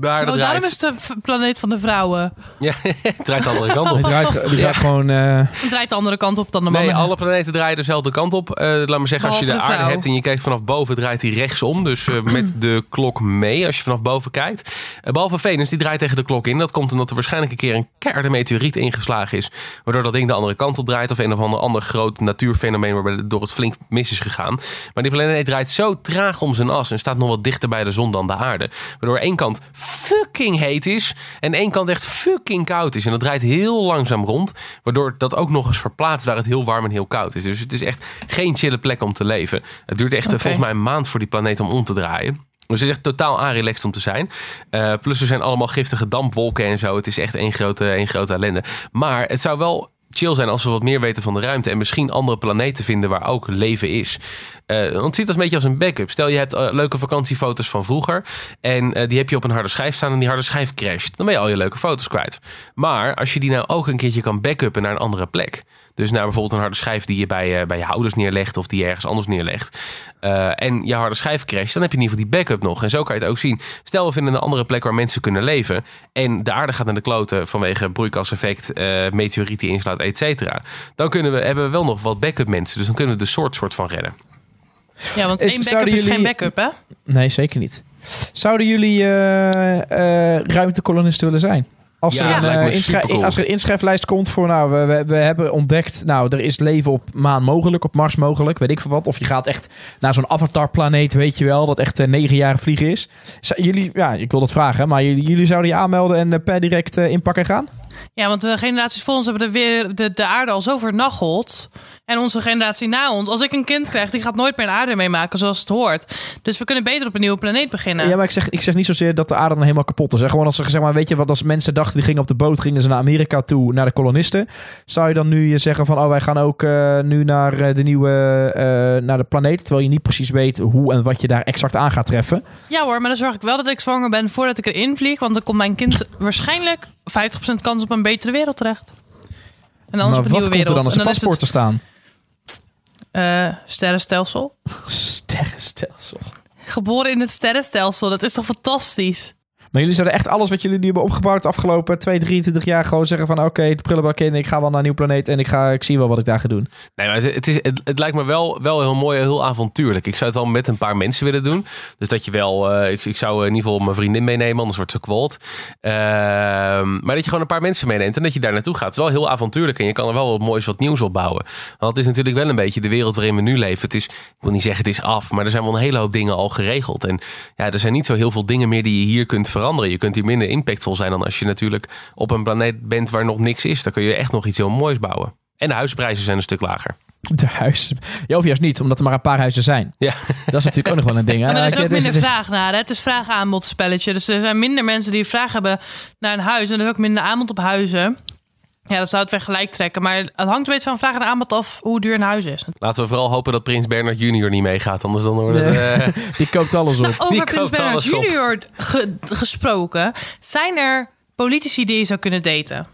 De aarde Oh, draait. daarom is het de planeet van de vrouwen. Ja, het draait de andere kant op. draait, die gaat gewoon... eh, Het draait de andere kant op dan de Nee, mannen. alle planeten draaien dezelfde kant op. Eh, laat maar zeggen, als je de, aarde hebt en je kijkt vanaf boven, draait die rechtsom. Dus eh, met de klok mee als je vanaf boven kijkt. Eh, behalve Venus, die draait tegen de klok in. Dat komt omdat er waarschijnlijk een keer een keiharde meteoriet ingeslagen is. Waardoor dat ding de andere kant op draait. Of een of ander, ander groot natuurfenomeen waarbij het door het flink mis is gegaan. Maar die planeet draait zo traag om zijn as en staat nog wat dichter bij de zon dan de aarde. Waardoor één kant fucking heet is en één kant echt fucking koud is. En dat draait heel langzaam rond. Waardoor dat ook nog eens verplaatst waar het heel warm en heel koud is. Dus het is echt geen chille plek om te leven. Het duurt echt eh, volgens mij een maand voor die planeet om om te draaien. Dus het is echt totaal aanrelaxed om te zijn. Eh, plus er zijn allemaal giftige dampwolken en zo. Het is echt één grote, één grote ellende. Maar het zou wel chill zijn als we wat meer weten van de ruimte. En misschien andere planeten vinden waar ook leven is. Eh, want het ziet als een beetje als een backup. Stel je hebt eh, leuke vakantiefoto's van vroeger. En eh, die heb je op een harde schijf staan en die harde schijf crasht. Dan ben je al je leuke foto's kwijt. Maar als je die nou ook een keertje kan backuppen naar een andere plek. Dus naar bijvoorbeeld een harde schijf die je bij, eh, bij je ouders neerlegt of die je ergens anders neerlegt. Eh, en je harde schijf crasht, dan heb je in ieder geval die backup nog. En zo kan je het ook zien. Stel we vinden een andere plek waar mensen kunnen leven. En de aarde gaat naar de kloten vanwege broeikaseffect, eh meteoriet die inslaat, et cetera. Dan kunnen we, hebben we wel nog wat backup mensen. Dus dan kunnen we de soort, soort van redden. Ja, want Is- één backup is geen backup, hè? Nee, zeker niet. Zouden jullie eh, eh, ruimtekolonisten willen zijn? Als, Ja, er een, eh, als er een inschrijflijst komt voor, nou, we, we, we hebben ontdekt, nou, er is leven op maan mogelijk, op Mars mogelijk, weet ik veel wat. Of je gaat echt naar zo'n avatarplaneet, weet je wel, dat echt eh, negen jaar vliegen is. Zou- jullie, ja, ik wil dat vragen, maar jullie, jullie zouden je aanmelden en eh, per direct eh, inpakken en gaan? Ja, want de generaties voor ons hebben de, weer, de, de aarde al zo vernacheld. En onze generatie na ons. Als ik een kind krijg, die gaat nooit meer een aarde meemaken zoals het hoort. Dus we kunnen beter op een nieuwe planeet beginnen. Ja, maar ik zeg, ik zeg niet zozeer dat de aarde dan helemaal kapot is. Hè. Gewoon als ze zeg maar, weet je wat, als mensen dachten die gingen op de boot, gingen ze naar Amerika toe, naar de kolonisten. Zou je dan nu zeggen van, oh, wij gaan ook eh, nu naar eh, de nieuwe, eh, naar de planeet, terwijl je niet precies weet hoe en wat je daar exact aan gaat treffen. Ja hoor, maar dan zorg ik wel dat ik zwanger ben voordat ik erin vlieg. Want dan komt mijn kind waarschijnlijk 50% kans op een betere wereld terecht. En anders maar op een wat nieuwe komt er wereld. dan als en een dan is paspoort te staan? eh, sterrenstelsel. Sterrenstelsel. Geboren in het sterrenstelsel, dat is toch fantastisch? Maar jullie zouden echt alles wat jullie nu hebben opgebouwd de afgelopen 2, 23 jaar gewoon zeggen van oké, de prullenbak in, ik ga wel naar een nieuw planeet en ik, ga, ik zie wel wat ik daar ga doen. Nee, maar het, is, het, lijkt me wel, wel heel mooi en heel avontuurlijk. Ik zou het wel met een paar mensen willen doen. Dus dat je wel, eh, ik, ik zou in ieder geval mijn vriendin meenemen, anders wordt ze kwaad. Ehm, maar dat je gewoon een paar mensen meeneemt en dat je daar naartoe gaat. Het is wel heel avontuurlijk en je kan er wel wat moois, wat nieuws op bouwen. Want het is natuurlijk wel een beetje de wereld waarin we nu leven. Het is, ik wil niet zeggen het is af, maar er zijn wel een hele hoop dingen al geregeld. En ja, er zijn niet zo heel veel dingen meer die je hier kunt veranderen. Je kunt hier minder impactvol zijn dan als je natuurlijk op een planeet bent waar nog niks is. Dan kun je echt nog iets heel moois bouwen. En de huisprijzen zijn een stuk lager. De huizen. Ja, of juist niet, omdat er maar een paar huizen zijn. Ja. Dat is natuurlijk ook nog wel een ding. hè. En er is ook minder vraag naar. Hè? Het is vraag-aanbod spelletje. Dus er zijn minder mensen die vraag hebben naar een huis. En er is ook minder aanbod op huizen. Ja, dat zou het weer gelijk trekken. Maar het hangt een beetje van vraag en aanbod af hoe duur een huis is. Laten we vooral hopen dat Prins Bernard junior niet meegaat. Anders dan wordt het... eh, Die koopt alles op. Nou, over die Prins op. Junior ge- gesproken. Zijn er politici die je zou kunnen daten?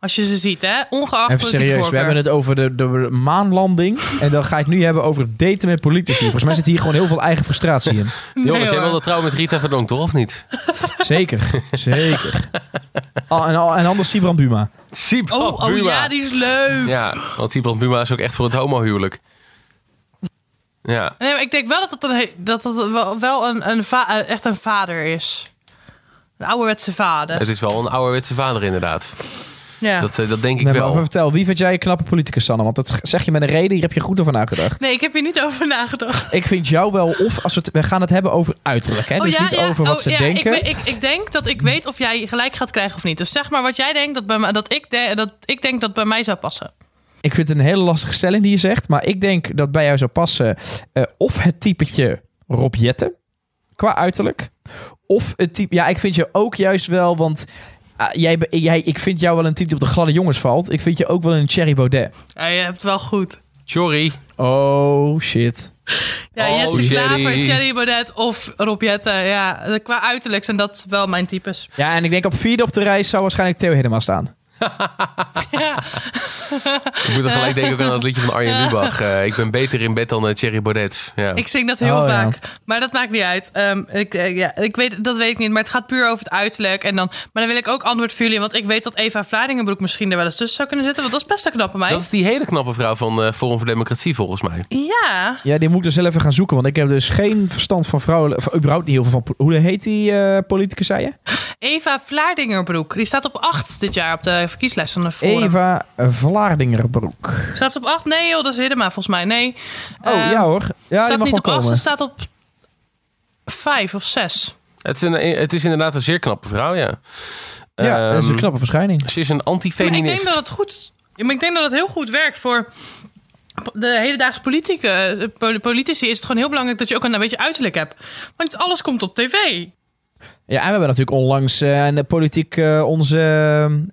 Als je ze ziet, hè? Ongeacht Even serieus, we hebben het over de, de maanlanding. En dan ga je het nu hebben over daten met politici. Volgens mij zit hier gewoon heel veel eigen frustratie in. Nee, Jongens, jij wilde trouwen met Rita Verdonk, toch? Of niet? Zeker, zeker. Oh, en, en anders Sibran Buma. Sibrand Oh, oh Buma. ja, die is leuk. Ja, want Sibrand Buma is ook echt voor het homohuwelijk. Ja. Nee, maar ik denk wel dat het, een, dat het wel, een, een va- echt een vader is. Een ouderwetse vader. Het is wel een ouderwetse vader inderdaad. Ja. Dat, eh, dat denk ik Nee, maar wel. vertel, wie vind jij een knappe politicus, Sanne? Want dat zeg je met een reden, hier heb je goed over nagedacht. Nee, ik heb hier niet over nagedacht. Ik vind jou wel, of als we, het, we gaan het hebben over uiterlijk. Hè? dus niet over wat Oh, ze ja, denken. Ik, ik, ik denk dat ik weet of jij gelijk gaat krijgen of niet. Dus zeg maar wat jij denkt dat, bij mij, dat, ik, de- dat ik denk dat bij mij zou passen. Ik vind het een hele lastige stelling die je zegt. Maar ik denk dat bij jou zou passen eh, of het typetje Rob Jetten, qua uiterlijk. Of het type... Ja, ik vind je ook juist wel, want... ah, jij, jij, ik vind jou wel een type die op de gladde jongens valt. Ik vind je ook wel een Cherry Baudet. Ja, je hebt het wel goed. Sorry. Oh, shit. Ja, Oh, Jesse. Klaver, Thierry Baudet of Rob Jetten. Ja, qua uiterlijk zijn dat wel mijn types. Ja, en ik denk op vierde op de reis zou waarschijnlijk Theo Hiddema staan. Ik moet er gelijk denken ook aan het liedje van Arjen Lubach. Eh, ik ben beter in bed dan eh, Thierry Baudet. Ja. Ik zing dat heel Oh, ja. vaak. Maar dat maakt niet uit. Ehm, ik, eh, ja, ik weet, dat weet ik niet. Maar het gaat puur over het uiterlijk. En dan, maar dan wil ik ook antwoord voor jullie. Want ik weet dat Eva Vlaardingenbroek misschien er wel eens tussen zou kunnen zitten. Want dat is best een knappe meid. Dat is die hele knappe vrouw van eh, Forum voor Democratie volgens mij. Ja. Ja, die moet ik dus zelf even gaan zoeken. Want ik heb dus geen verstand van vrouwen. Überhaupt niet heel veel van. Hoe heet die eh politicus, zei je? Eva Vlaardingerbroek. Die staat op 8 dit jaar op de verkieslijst van de Forum. Eva Vlaardingerbroek. Staat ze op 8? Nee joh, dat is Hiddema volgens mij. Nee. Oh, Ehm, ja hoor. Ja, die staat mag niet op 8, komen. ze staat op 5 of 6. Het is, een, het is inderdaad een zeer knappe vrouw, ja. Ja, dat is een Ehm, knappe verschijning. Ze is een Maar ik antifeminist. denk dat het goed. Maar ik denk dat het heel goed werkt voor de hedendaagse politieke, poli- politici. Is het gewoon heel belangrijk dat je ook een beetje uiterlijk hebt. Want alles komt op tv. Ja, en we hebben natuurlijk onlangs eh, in de politiek eh, onze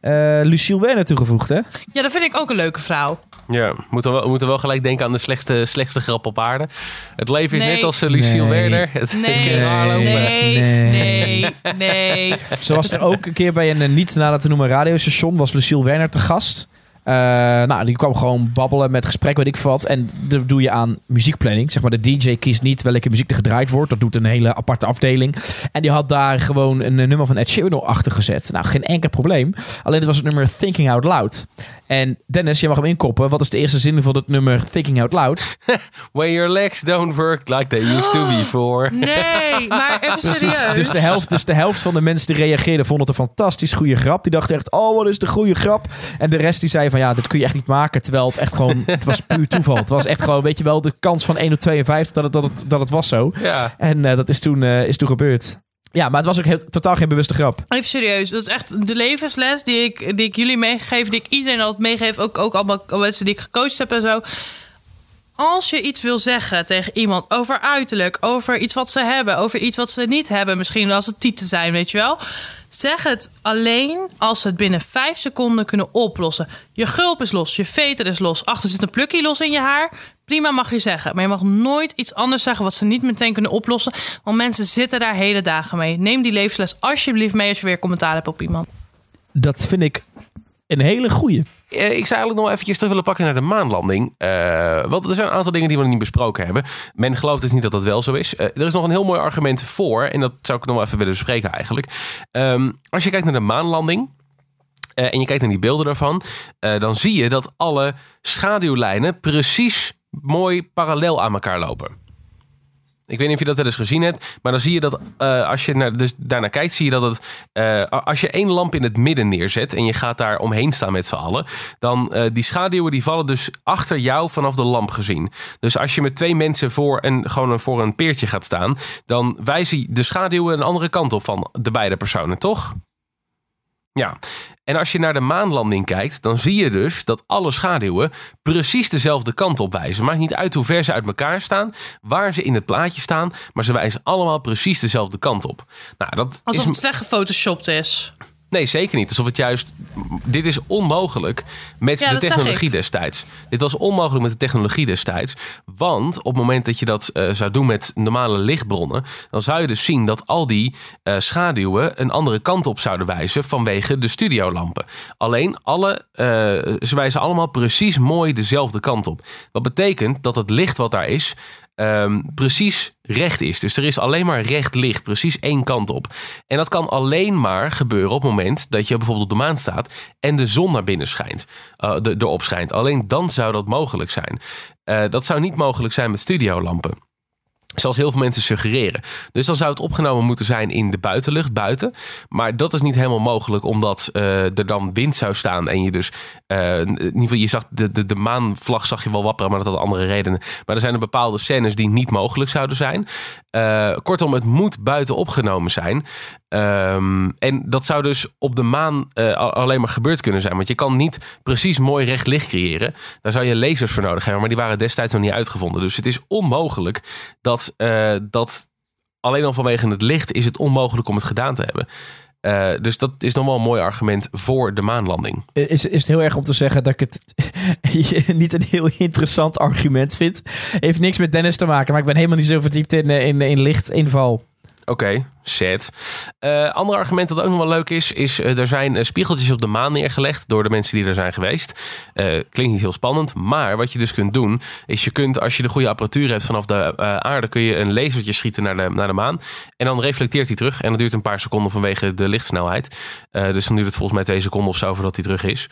eh Lucille Werner toegevoegd, hè? Ja, dat vind ik ook een leuke vrouw. Ja, we moeten wel, moeten wel gelijk denken aan de slechtste, slechtste grap op aarde. Het leven is Nee. net als uh, Lucille Nee. Werner. Het, het Nee, kan raar lopen. nee, nee, nee. Ze was er ook een keer bij een niet nader te noemen radiostation. Was Lucille Werner te gast. Eh, nou, die kwam gewoon babbelen met gesprek, weet ik wat. En dat doe je aan muziekplanning. Zeg maar, de DJ kiest niet welke muziek er gedraaid wordt. Dat doet een hele aparte afdeling. En die had daar gewoon een eh, nummer van Ed Sheeran achter gezet. Nou, geen enkel probleem. Alleen het was het nummer Thinking Out Loud. En Dennis, je mag hem inkoppen. Wat is de eerste zin van het nummer Thinking Out Loud? When your legs don't work like they used to before. Nee, maar even serieus. Dus de, helft, dus de helft van de mensen die reageerden vonden het een fantastisch goede grap. Die dachten echt, oh, wat is de goede grap. En de rest die zei van, ja, dit kun je echt niet maken. Terwijl het echt gewoon, het was puur toeval. Het was echt gewoon, weet je wel, de kans van 1 op 52 dat het, dat het, dat het was zo. Ja. En eh, dat is toen, eh, is toen gebeurd. Ja, maar het was ook heel, totaal geen bewuste grap. Even serieus, dat is echt de levensles die ik, die ik jullie meegeef, die ik iedereen altijd meegeef, ook, ook allemaal mensen die ik gecoacht heb en zo. Als je iets wil zeggen tegen iemand over uiterlijk, over iets wat ze hebben, over iets wat ze niet hebben, misschien als het tieten zijn, weet je wel. Zeg het alleen als ze het binnen vijf seconden kunnen oplossen. Je gulp is los, je veter is los, achter zit een plukje los in je haar. Prima mag je zeggen, maar je mag nooit iets anders zeggen wat ze niet meteen kunnen oplossen. Want mensen zitten daar hele dagen mee. Neem die levensles alsjeblieft mee als je weer commentaar hebt op iemand. Dat vind ik een hele goeie. Eh, Ik zou eigenlijk nog eventjes terug willen pakken naar de maanlanding. Eh, want er zijn een aantal dingen die we nog niet besproken hebben. Men gelooft dus niet dat dat wel zo is. Eh, er is nog een heel mooi argument voor. En dat zou ik nog wel even willen bespreken eigenlijk. Ehm, als je kijkt naar de maanlanding. eh, en je kijkt naar die beelden daarvan. eh, dan zie je dat alle schaduwlijnen precies mooi parallel aan elkaar lopen. Ik weet niet of je dat wel eens gezien hebt. Maar dan zie je dat eh, als je naar, dus daarnaar kijkt, zie je dat het. eh, als je één lamp in het midden neerzet. en je gaat daar omheen staan met z'n allen. dan eh, die schaduwen die vallen dus achter jou vanaf de lamp gezien. Dus als je met twee mensen voor een, gewoon voor een peertje gaat staan. dan wijzen de schaduwen een andere kant op van de beide personen, toch? Ja, en als je naar de maanlanding kijkt, dan zie je dus dat alle schaduwen precies dezelfde kant op wijzen. Maakt niet uit hoe ver ze uit elkaar staan, waar ze in het plaatje staan, maar ze wijzen allemaal precies dezelfde kant op. Nou, dat Alsof is, het slecht gefotoshopt is. Nee, zeker niet. Alsof het juist. Dit is onmogelijk met Ja, de technologie destijds. Dit was onmogelijk met de technologie destijds. Want op het moment dat je dat eh, zou doen met normale lichtbronnen. dan zou je dus zien dat al die eh, schaduwen een andere kant op zouden wijzen. vanwege de studiolampen. Alleen alle. eh, ze wijzen allemaal precies mooi dezelfde kant op. Wat betekent dat het licht wat daar is. Ehm, precies recht is. Dus er is alleen maar recht licht, precies één kant op. En dat kan alleen maar gebeuren op het moment dat je bijvoorbeeld op de maan staat en de zon naar binnen schijnt, eh, de, erop schijnt. Alleen dan zou dat mogelijk zijn. Eh, dat zou niet mogelijk zijn met studiolampen. Zoals heel veel mensen suggereren. Dus dan zou het opgenomen moeten zijn in de buitenlucht, buiten. Maar dat is niet helemaal mogelijk, omdat eh, er dan wind zou staan. En je dus, eh, in ieder geval, je zag de, de, de maanvlag zag je wel wapperen, maar dat had andere redenen. Maar er zijn er bepaalde scènes die niet mogelijk zouden zijn. Eh, kortom, het moet buiten opgenomen zijn. Ehm, en dat zou dus op de maan al- alleen maar gebeurd kunnen zijn. Want je kan niet precies mooi recht licht creëren. Daar zou je lasers voor nodig hebben. Maar die waren destijds nog niet uitgevonden. Dus het is onmogelijk dat, eh, dat alleen al vanwege het licht is het onmogelijk om het gedaan te hebben. Eh, dus dat is nog wel een mooi argument voor de maanlanding. Is, is het heel erg om te zeggen dat ik het niet een heel interessant argument vind. Heeft niks met Dennis te maken, maar ik ben helemaal niet zo verdiept in, eh, in, in lichtinval. Oké, set. Eh ander argument dat ook nog wel leuk is, is eh, er zijn eh, spiegeltjes op de maan neergelegd door de mensen die er zijn geweest. Klinkt niet heel spannend, maar wat je dus kunt doen, is je kunt als je de goede apparatuur hebt vanaf de aarde, kun je een lasertje schieten naar de, naar de maan. En dan reflecteert hij terug en dat duurt een paar seconden vanwege de lichtsnelheid. Dus dan duurt het volgens mij twee seconden of zo voordat hij terug is.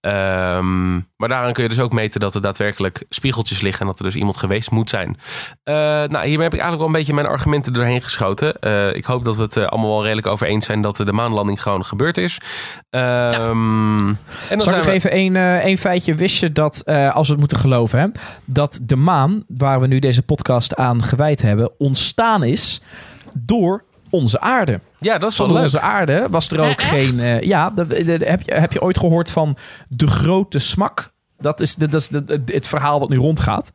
Ehm, maar daaraan kun je dus ook meten dat er daadwerkelijk spiegeltjes liggen en dat er dus iemand geweest moet zijn. Eh, nou, hiermee heb ik eigenlijk wel een beetje mijn argumenten doorheen geschoten. Eh, ik hoop dat we het eh, allemaal wel redelijk over eens zijn dat de maanlanding gewoon gebeurd is. Ehm, En dan Zal ik nog we... even één één feitje? Wist je dat, eh, als we het moeten geloven, hè, dat de maan, waar we nu deze podcast aan gewijd hebben, ontstaan is door onze aarde. Ja, dat is leuk. onze aarde was er ook geen... eh, ja, dat- heb, je, heb je ooit gehoord van de grote smak? Dat is, de, dat is de, de- het verhaal wat nu rondgaat.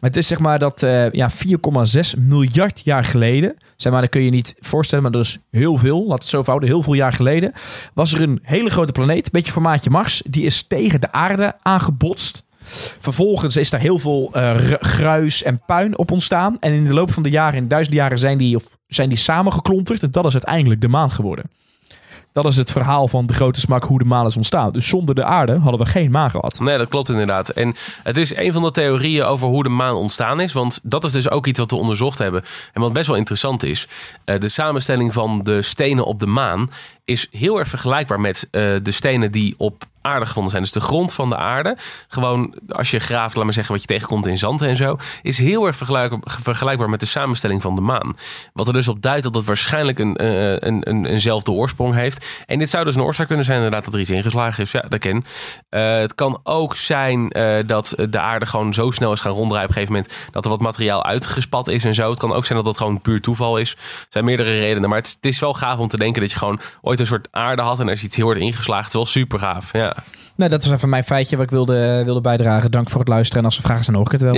Het is zeg maar dat eh, ja, 4,6 miljard jaar geleden... Zeg maar, dat kun je niet voorstellen, maar dat is heel veel. Laat het zo houden. Heel veel jaar geleden was er een hele grote planeet, een beetje formaatje Mars. Die is tegen de aarde aangebotst. Vervolgens is daar heel veel r- gruis en puin op ontstaan. En in de loop van de jaren, in duizenden jaren, zijn die, of zijn die samengeklonterd. En dat is uiteindelijk de maan geworden. Dat is het verhaal van de grote smak hoe de maan is ontstaan. Dus zonder de aarde hadden we geen maan gehad. Nee, dat klopt inderdaad. En het is een van de theorieën over hoe de maan ontstaan is. Want dat is dus ook iets wat we onderzocht hebben. En wat best wel interessant is. Eh, de samenstelling van de stenen op de maan is heel erg vergelijkbaar met eh, de stenen die op aarde gevonden zijn. Dus de grond van de aarde, gewoon als je graaft, laat maar zeggen wat je tegenkomt in zand en zo, is heel erg vergelijkbaar, met de samenstelling van de maan. Wat er dus op duidt dat het waarschijnlijk een, eh, een, een, eenzelfde oorsprong heeft. En dit zou dus een oorzaak kunnen zijn inderdaad dat er iets ingeslagen is. Ja, dat ken. Uh, het kan ook zijn dat de aarde gewoon zo snel is gaan ronddraaien op een gegeven moment dat er wat materiaal uitgespat is en zo. Het kan ook zijn dat dat gewoon puur toeval is. Er zijn meerdere redenen, maar het, het is wel gaaf om te denken dat je gewoon ooit een soort aarde had en er is iets heel hard ingeslagen. Het is wel super gaaf. Ja. Nee, dat is even mijn feitje wat ik wilde, wilde bijdragen. Dank voor het luisteren. En als er vragen zijn, hoor ik het wel.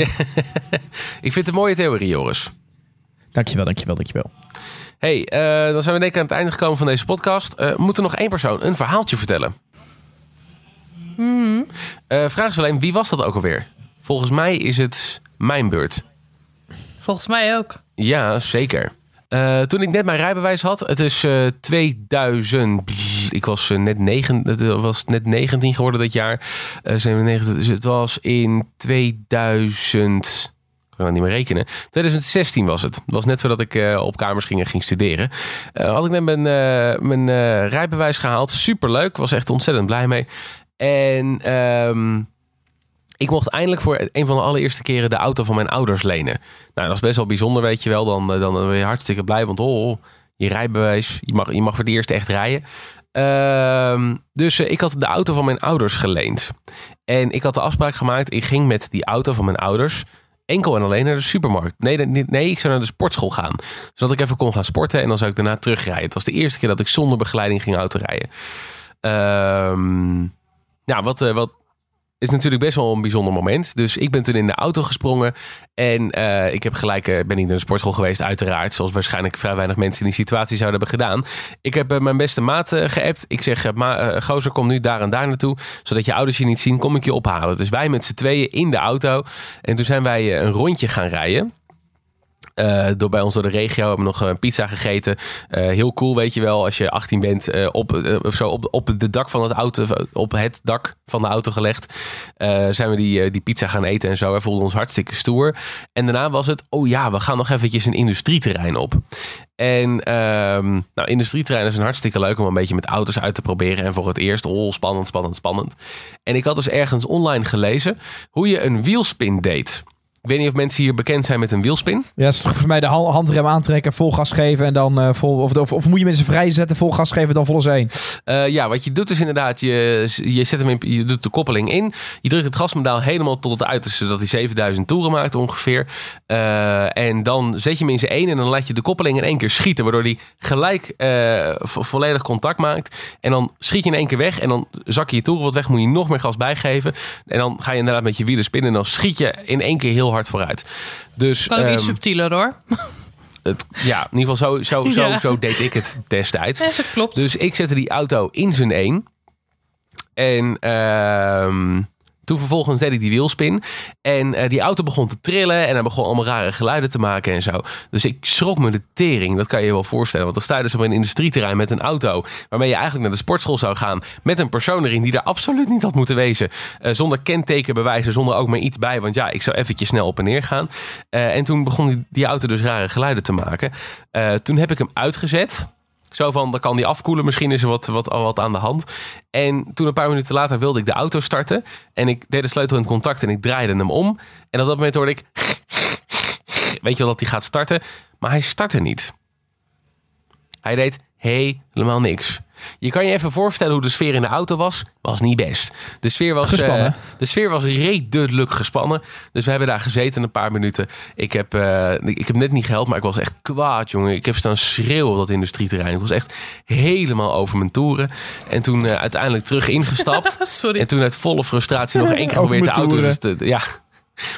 ik vind het een mooie theorie, Joris. Dankjewel, dankjewel, dankjewel. hey, uh, dan zijn we denk ik aan het einde gekomen van deze podcast. Uh, moet er nog één persoon een verhaaltje vertellen? Mm uh, vraag is alleen, wie was dat ook alweer? Volgens mij is het mijn beurt. Volgens mij ook. Ja, zeker. Uh, toen ik net mijn rijbewijs had, het is uh, 2000. Ik was, uh, net negen, het was net 19 geworden dat jaar. 97, dus het was in 2000. Ik kan niet meer rekenen. 2016 was het. Was net voordat ik op kamers ging en ging studeren. had ik net mijn, mijn rijbewijs gehaald. Superleuk. Was echt ontzettend blij mee. En. Um, ik mocht eindelijk voor een van de allereerste keren de auto van mijn ouders lenen. Nou, dat is best wel bijzonder, weet je wel. Dan, eh, dan ben je hartstikke blij, want oh, je rijbewijs, je mag, je mag voor het eerst echt rijden. Uh, dus uh, ik had de auto van mijn ouders geleend. En ik had de afspraak gemaakt, ik ging met die auto van mijn ouders enkel en alleen naar de supermarkt. Nee, nee, nee, ik zou naar de sportschool gaan. Zodat ik even kon gaan sporten en dan zou ik daarna terugrijden. Het was de eerste keer dat ik zonder begeleiding ging autorijden. Ehm ja, wat, uh, wat is natuurlijk best wel een bijzonder moment. Dus ik ben toen in de auto gesprongen. En uh, ik heb gelijk, uh, ben niet naar de sportschool geweest, uiteraard. Zoals waarschijnlijk vrij weinig mensen in die situatie zouden hebben gedaan. Ik heb uh, mijn beste maat geappt. Ik zeg, ma, gozer, kom nu daar en daar naartoe. Zodat je ouders je niet zien, kom ik je ophalen. Dus wij met z'n tweeën in de auto. En toen zijn wij een rondje gaan rijden. Uh, door bij ons door de regio hebben we nog een pizza gegeten. Uh, heel cool, weet je wel, als je 18 bent, op, zo op, op de dak van het auto, op het dak van de auto gelegd. zijn we die, die pizza gaan eten en zo. We voelden ons hartstikke stoer. En daarna was het, oh ja, we gaan nog eventjes een industrieterrein op. En um, nou, industrieterreinen zijn hartstikke leuk om een beetje met auto's uit te proberen. En voor het eerst, oh, spannend, spannend, spannend. En ik had dus ergens online gelezen hoe je een wielspin deed. Ik weet niet of mensen hier bekend zijn met een wielspin. Ja, het is toch voor mij de handrem aantrekken, vol gas geven en dan uh, vol. Of, of, of, moet je mensen vrijzetten, vol gas geven, dan volle zee? Uh, ja, wat je doet is inderdaad, je, je zet hem in, je doet de koppeling in. Je drukt het gaspedaal helemaal tot het uiterste, zodat hij 7000 toeren maakt ongeveer. Uh, en dan zet je hem in zijn één en dan laat je de koppeling in één keer schieten, waardoor hij gelijk volledig contact maakt. En dan schiet je in één keer weg en dan zak je je toeren wat weg, moet je nog meer gas bijgeven. En dan ga je inderdaad met je wielen spinnen en dan schiet je in één keer heel hard vooruit. Dus, kan ook um, iets subtieler hoor. Het, ja, in ieder geval zo, zo, zo, ja. zo deed ik het destijds. Ja, dat klopt. Dus ik zette die auto in zijn één. En um, toen vervolgens deed ik die wielspin. En uh, die auto begon te trillen. En hij begon allemaal rare geluiden te maken en zo. Dus ik schrok me de tering. Dat kan je je wel voorstellen. Want dan sta dus op een industrieterrein met een auto. Waarmee je eigenlijk naar de sportschool zou gaan. Met een persoon erin die daar absoluut niet had moeten wezen. Uh, zonder kentekenbewijzen. Zonder ook maar iets bij. Want ja, ik zou eventjes snel op en neer gaan. Uh, en toen begon die, die, auto dus rare geluiden te maken. toen heb ik hem uitgezet. Zo van, dan kan die afkoelen. Misschien is er wat, wat, wat aan de hand. En toen een paar minuten later wilde ik de auto starten. En ik deed de sleutel in contact en ik draaide hem om. En op dat moment hoorde ik... Weet je wel dat hij gaat starten? Maar hij startte niet. Hij deed helemaal niks. Je kan je even voorstellen hoe de sfeer in de auto was. Was niet best. De sfeer was, gespannen. Uh, de sfeer was redelijk gespannen. Dus we hebben daar gezeten een paar minuten. Ik heb, uh, ik heb net niet gehelpt, maar ik was echt kwaad, jongen. Ik heb staan schreeuwen op dat industrieterrein. Ik was echt helemaal over mijn toeren. En toen uh, uiteindelijk terug ingestapt. Sorry. En toen uit volle frustratie nog één keer geprobeerd de auto te, ja,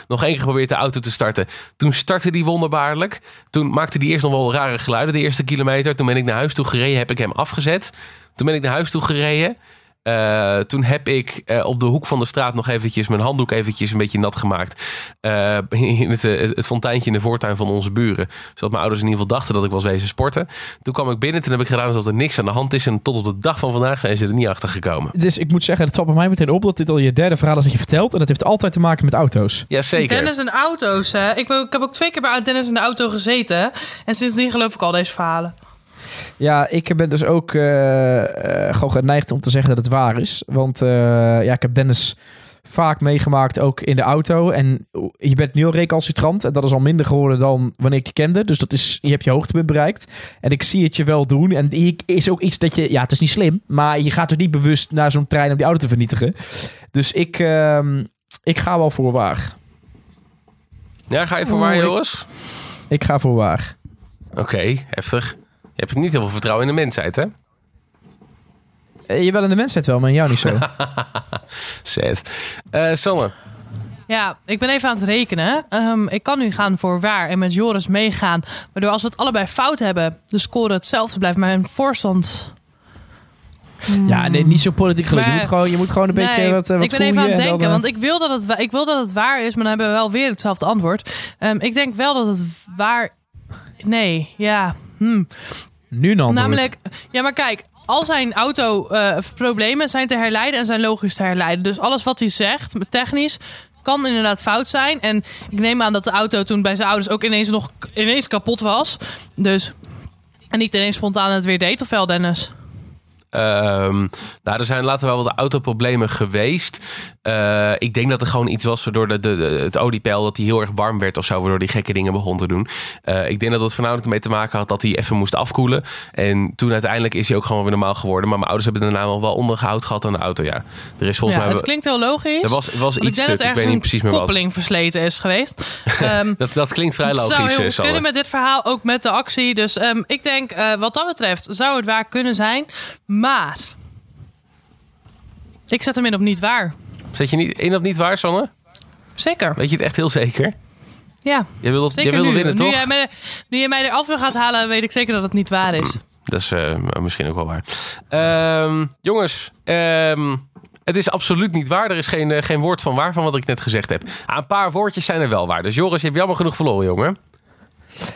nog één keer geprobeerd de auto te starten. Toen startte die wonderbaarlijk. Toen maakte die eerst nog wel rare geluiden de eerste kilometer. Toen ben ik naar huis toe gereden, heb ik hem afgezet. Toen ben ik naar huis toe gereden. Eh, toen heb ik eh, op de hoek van de straat nog eventjes mijn handdoek eventjes een beetje nat gemaakt. Eh, in het, het, het fonteintje in de voortuin van onze buren. Zodat mijn ouders in ieder geval dachten dat ik was wezen sporten. Toen kwam ik binnen, toen heb ik gedaan alsof er niks aan de hand is. En tot op de dag van vandaag zijn ze er niet achter gekomen. Dus ik moet zeggen, het valt bij mij meteen op dat dit al je derde verhaal is dat je vertelt. En dat heeft altijd te maken met auto's. Ja, zeker. Dennis en auto's, hè. Ik, ik heb ook twee keer bij Dennis in de auto gezeten. En sindsdien geloof ik al deze verhalen. Ja, ik ben dus ook eh, eh, gewoon geneigd om te zeggen dat het waar is. Want eh, ja, ik heb Dennis vaak meegemaakt, ook in de auto. En je bent nu al recalcitrant. En dat is al minder geworden dan wanneer ik je kende. Dus dat is, je hebt je hoogtepunt bereikt. En ik zie het je wel doen. En is ook iets dat je... Ja, het is niet slim. Maar je gaat er niet bewust naar zo'n trein om die auto te vernietigen. Dus ik, ehm, ik ga wel voor waar. Ja, ga je voor waar, ik- Joris? Ik ga voor waar. Oké, heftig. Je hebt niet heel veel vertrouwen in de mensheid, hè? Eh, Je wel in de mensheid wel, maar in jou niet zo. Zet. Eh Sanne. Ja, ik ben even aan het rekenen. Ehm, ik kan nu gaan voor waar en met Joris meegaan. Waardoor als we het allebei fout hebben, de score hetzelfde blijft. Mijn voorstand... ja, nee, niet zo politiek geluk. Je Maar- moet gewoon, je moet gewoon een beetje Nee, wat, eh, wat ik ben even aan het dan, denken, eh, want ik wil, dat het, ik wil dat het waar is, maar dan hebben we wel weer hetzelfde antwoord. Ehm, ik denk wel dat het waar... Nee, ja. Hm. Nu antwoord. Namelijk, ja, maar kijk, al zijn auto-problemen zijn te herleiden en zijn logisch te herleiden. Dus alles wat hij zegt, technisch, kan inderdaad fout zijn. En ik neem aan dat de auto toen bij zijn ouders ook ineens nog ineens kapot was. Dus. En niet ineens spontaan het weer deed, of wel, Dennis? Nou, er zijn later wel wat autoproblemen geweest. Eh, ik denk dat er gewoon iets was waardoor de, de, de- het oliepeil dat hij heel erg warm werd of zo, waardoor hij gekke dingen begon te doen. Eh, ik denk dat het voornamelijk ermee te maken had dat hij even moest afkoelen. En toen uiteindelijk is hij ook gewoon weer normaal geworden. Maar mijn ouders hebben daarna wel wel ondergehoud gehad aan de auto. Ja, er is volgens Ja, mij. het klinkt heel logisch. er was, was iets ik denk stuk. dat Ik ergens weet niet een wat. koppeling versleten is geweest. Ehm, Dat, dat klinkt vrij logisch. zou heel eh, kunnen met dit verhaal, ook met de actie. Dus ehm, ik denk, wat dat betreft, zou het waar kunnen zijn. Maar ik zet hem in op niet waar. Zet je niet in of niet waar, Sanne? Zeker. Weet je het echt heel zeker? Ja, Jij wil, zeker jij wil nu. winnen, nu, toch? jij mij, nu jij mij eraf wil gaat halen, weet ik zeker dat het niet waar is. Dat is eh, misschien ook wel waar. Ehm, jongens, ehm, het is absoluut niet waar. Er is geen, eh, geen woord van waar van wat ik net gezegd heb. Ah, een paar woordjes zijn er wel waar. Dus Joris, je hebt jammer genoeg verloren, jongen.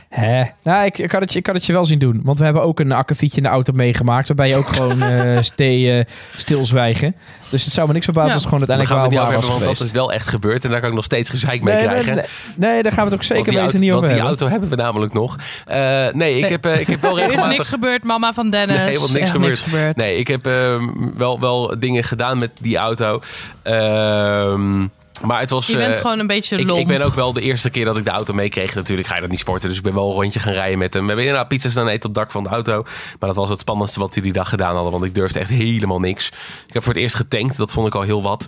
Hè? Nou, ik, ik, had het, je- ik had het je wel zien doen. Want we hebben ook een akkefietje in de auto meegemaakt. Waarbij je ook gewoon eh ste- eh, stilzwijgen. Dus het zou me niks verbazen Ja. als het gewoon uiteindelijk wel waar hebben, was want dat is wel echt gebeurd. En daar kan ik nog steeds gezeik mee Nee, krijgen. nee, nee, daar gaan we het ook zeker weten auto, niet over want die hebben. auto hebben we namelijk nog. Eh, nee, ik Nee. heb, ik heb wel Er is regelmatig... niks gebeurd, mama van Dennis. Nee, want niks gebeurd. niks gebeurd. Nee, ik heb ehm, wel, wel dingen gedaan met die auto. Ehm, maar het was... Je bent eh, gewoon een beetje lomp. ik ben ook wel de eerste keer dat ik de auto meekreeg. Natuurlijk ga je dat niet sporten. Dus ik ben wel een rondje gaan rijden met hem. We hebben inderdaad pizza's dan eten op het dak van de auto. Maar dat was het spannendste wat we die dag gedaan hadden. Want ik durfde echt helemaal niks. Ik heb voor het eerst getankt. Dat vond ik al heel wat.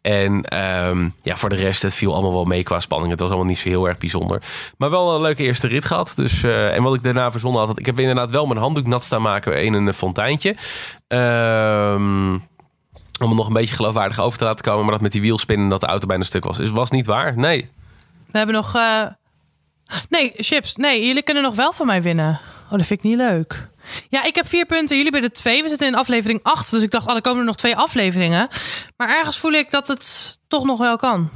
En ehm, ja, voor de rest, het viel allemaal wel mee qua spanning. Het was allemaal niet zo heel erg bijzonder. Maar wel een leuke eerste rit gehad. Dus, eh, en wat ik daarna verzonnen had. Ik heb inderdaad wel mijn handdoek nat staan maken in een fonteintje. Ehm om het nog een beetje geloofwaardig over te laten komen. Maar dat met die wielspinnen dat de auto bijna stuk was. Dus was niet waar. Nee. We hebben nog... eh, Nee, chips. Nee, jullie kunnen nog wel van mij winnen. Oh, dat vind ik niet leuk. Ja, ik heb vier punten. Jullie hebben er twee. We zitten in aflevering acht. Dus ik dacht, oh, er komen er nog twee afleveringen. Maar ergens voel ik dat het toch nog wel kan.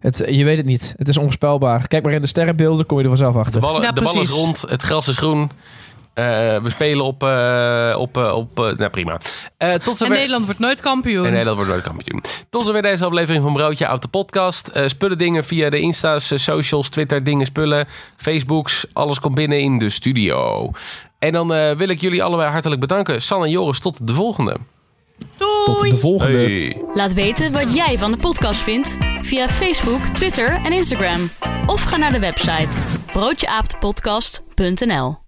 Het, je weet het niet. Het is onvoorspelbaar. Kijk maar in de sterrenbeelden, kom je er vanzelf De achter. bal, Ja, de bal is rond, het gras is groen. Eh, we spelen op... eh, op, eh, op eh, nou, prima. Eh, tot En zover... Nederland wordt nooit kampioen. En Nederland wordt nooit kampioen. Tot zover deze aflevering van Broodje uit de podcast. Eh, spullen dingen via de Insta's, socials, Twitter, dingen spullen, Facebooks. Alles komt binnen in de studio. En dan eh, wil ik jullie allebei hartelijk bedanken. San en Joris, tot de volgende. Doei! Tot de volgende. Hey. Laat weten wat jij van de podcast vindt via Facebook, Twitter en Instagram. Of ga naar de website broodjeaaptepodcast.nl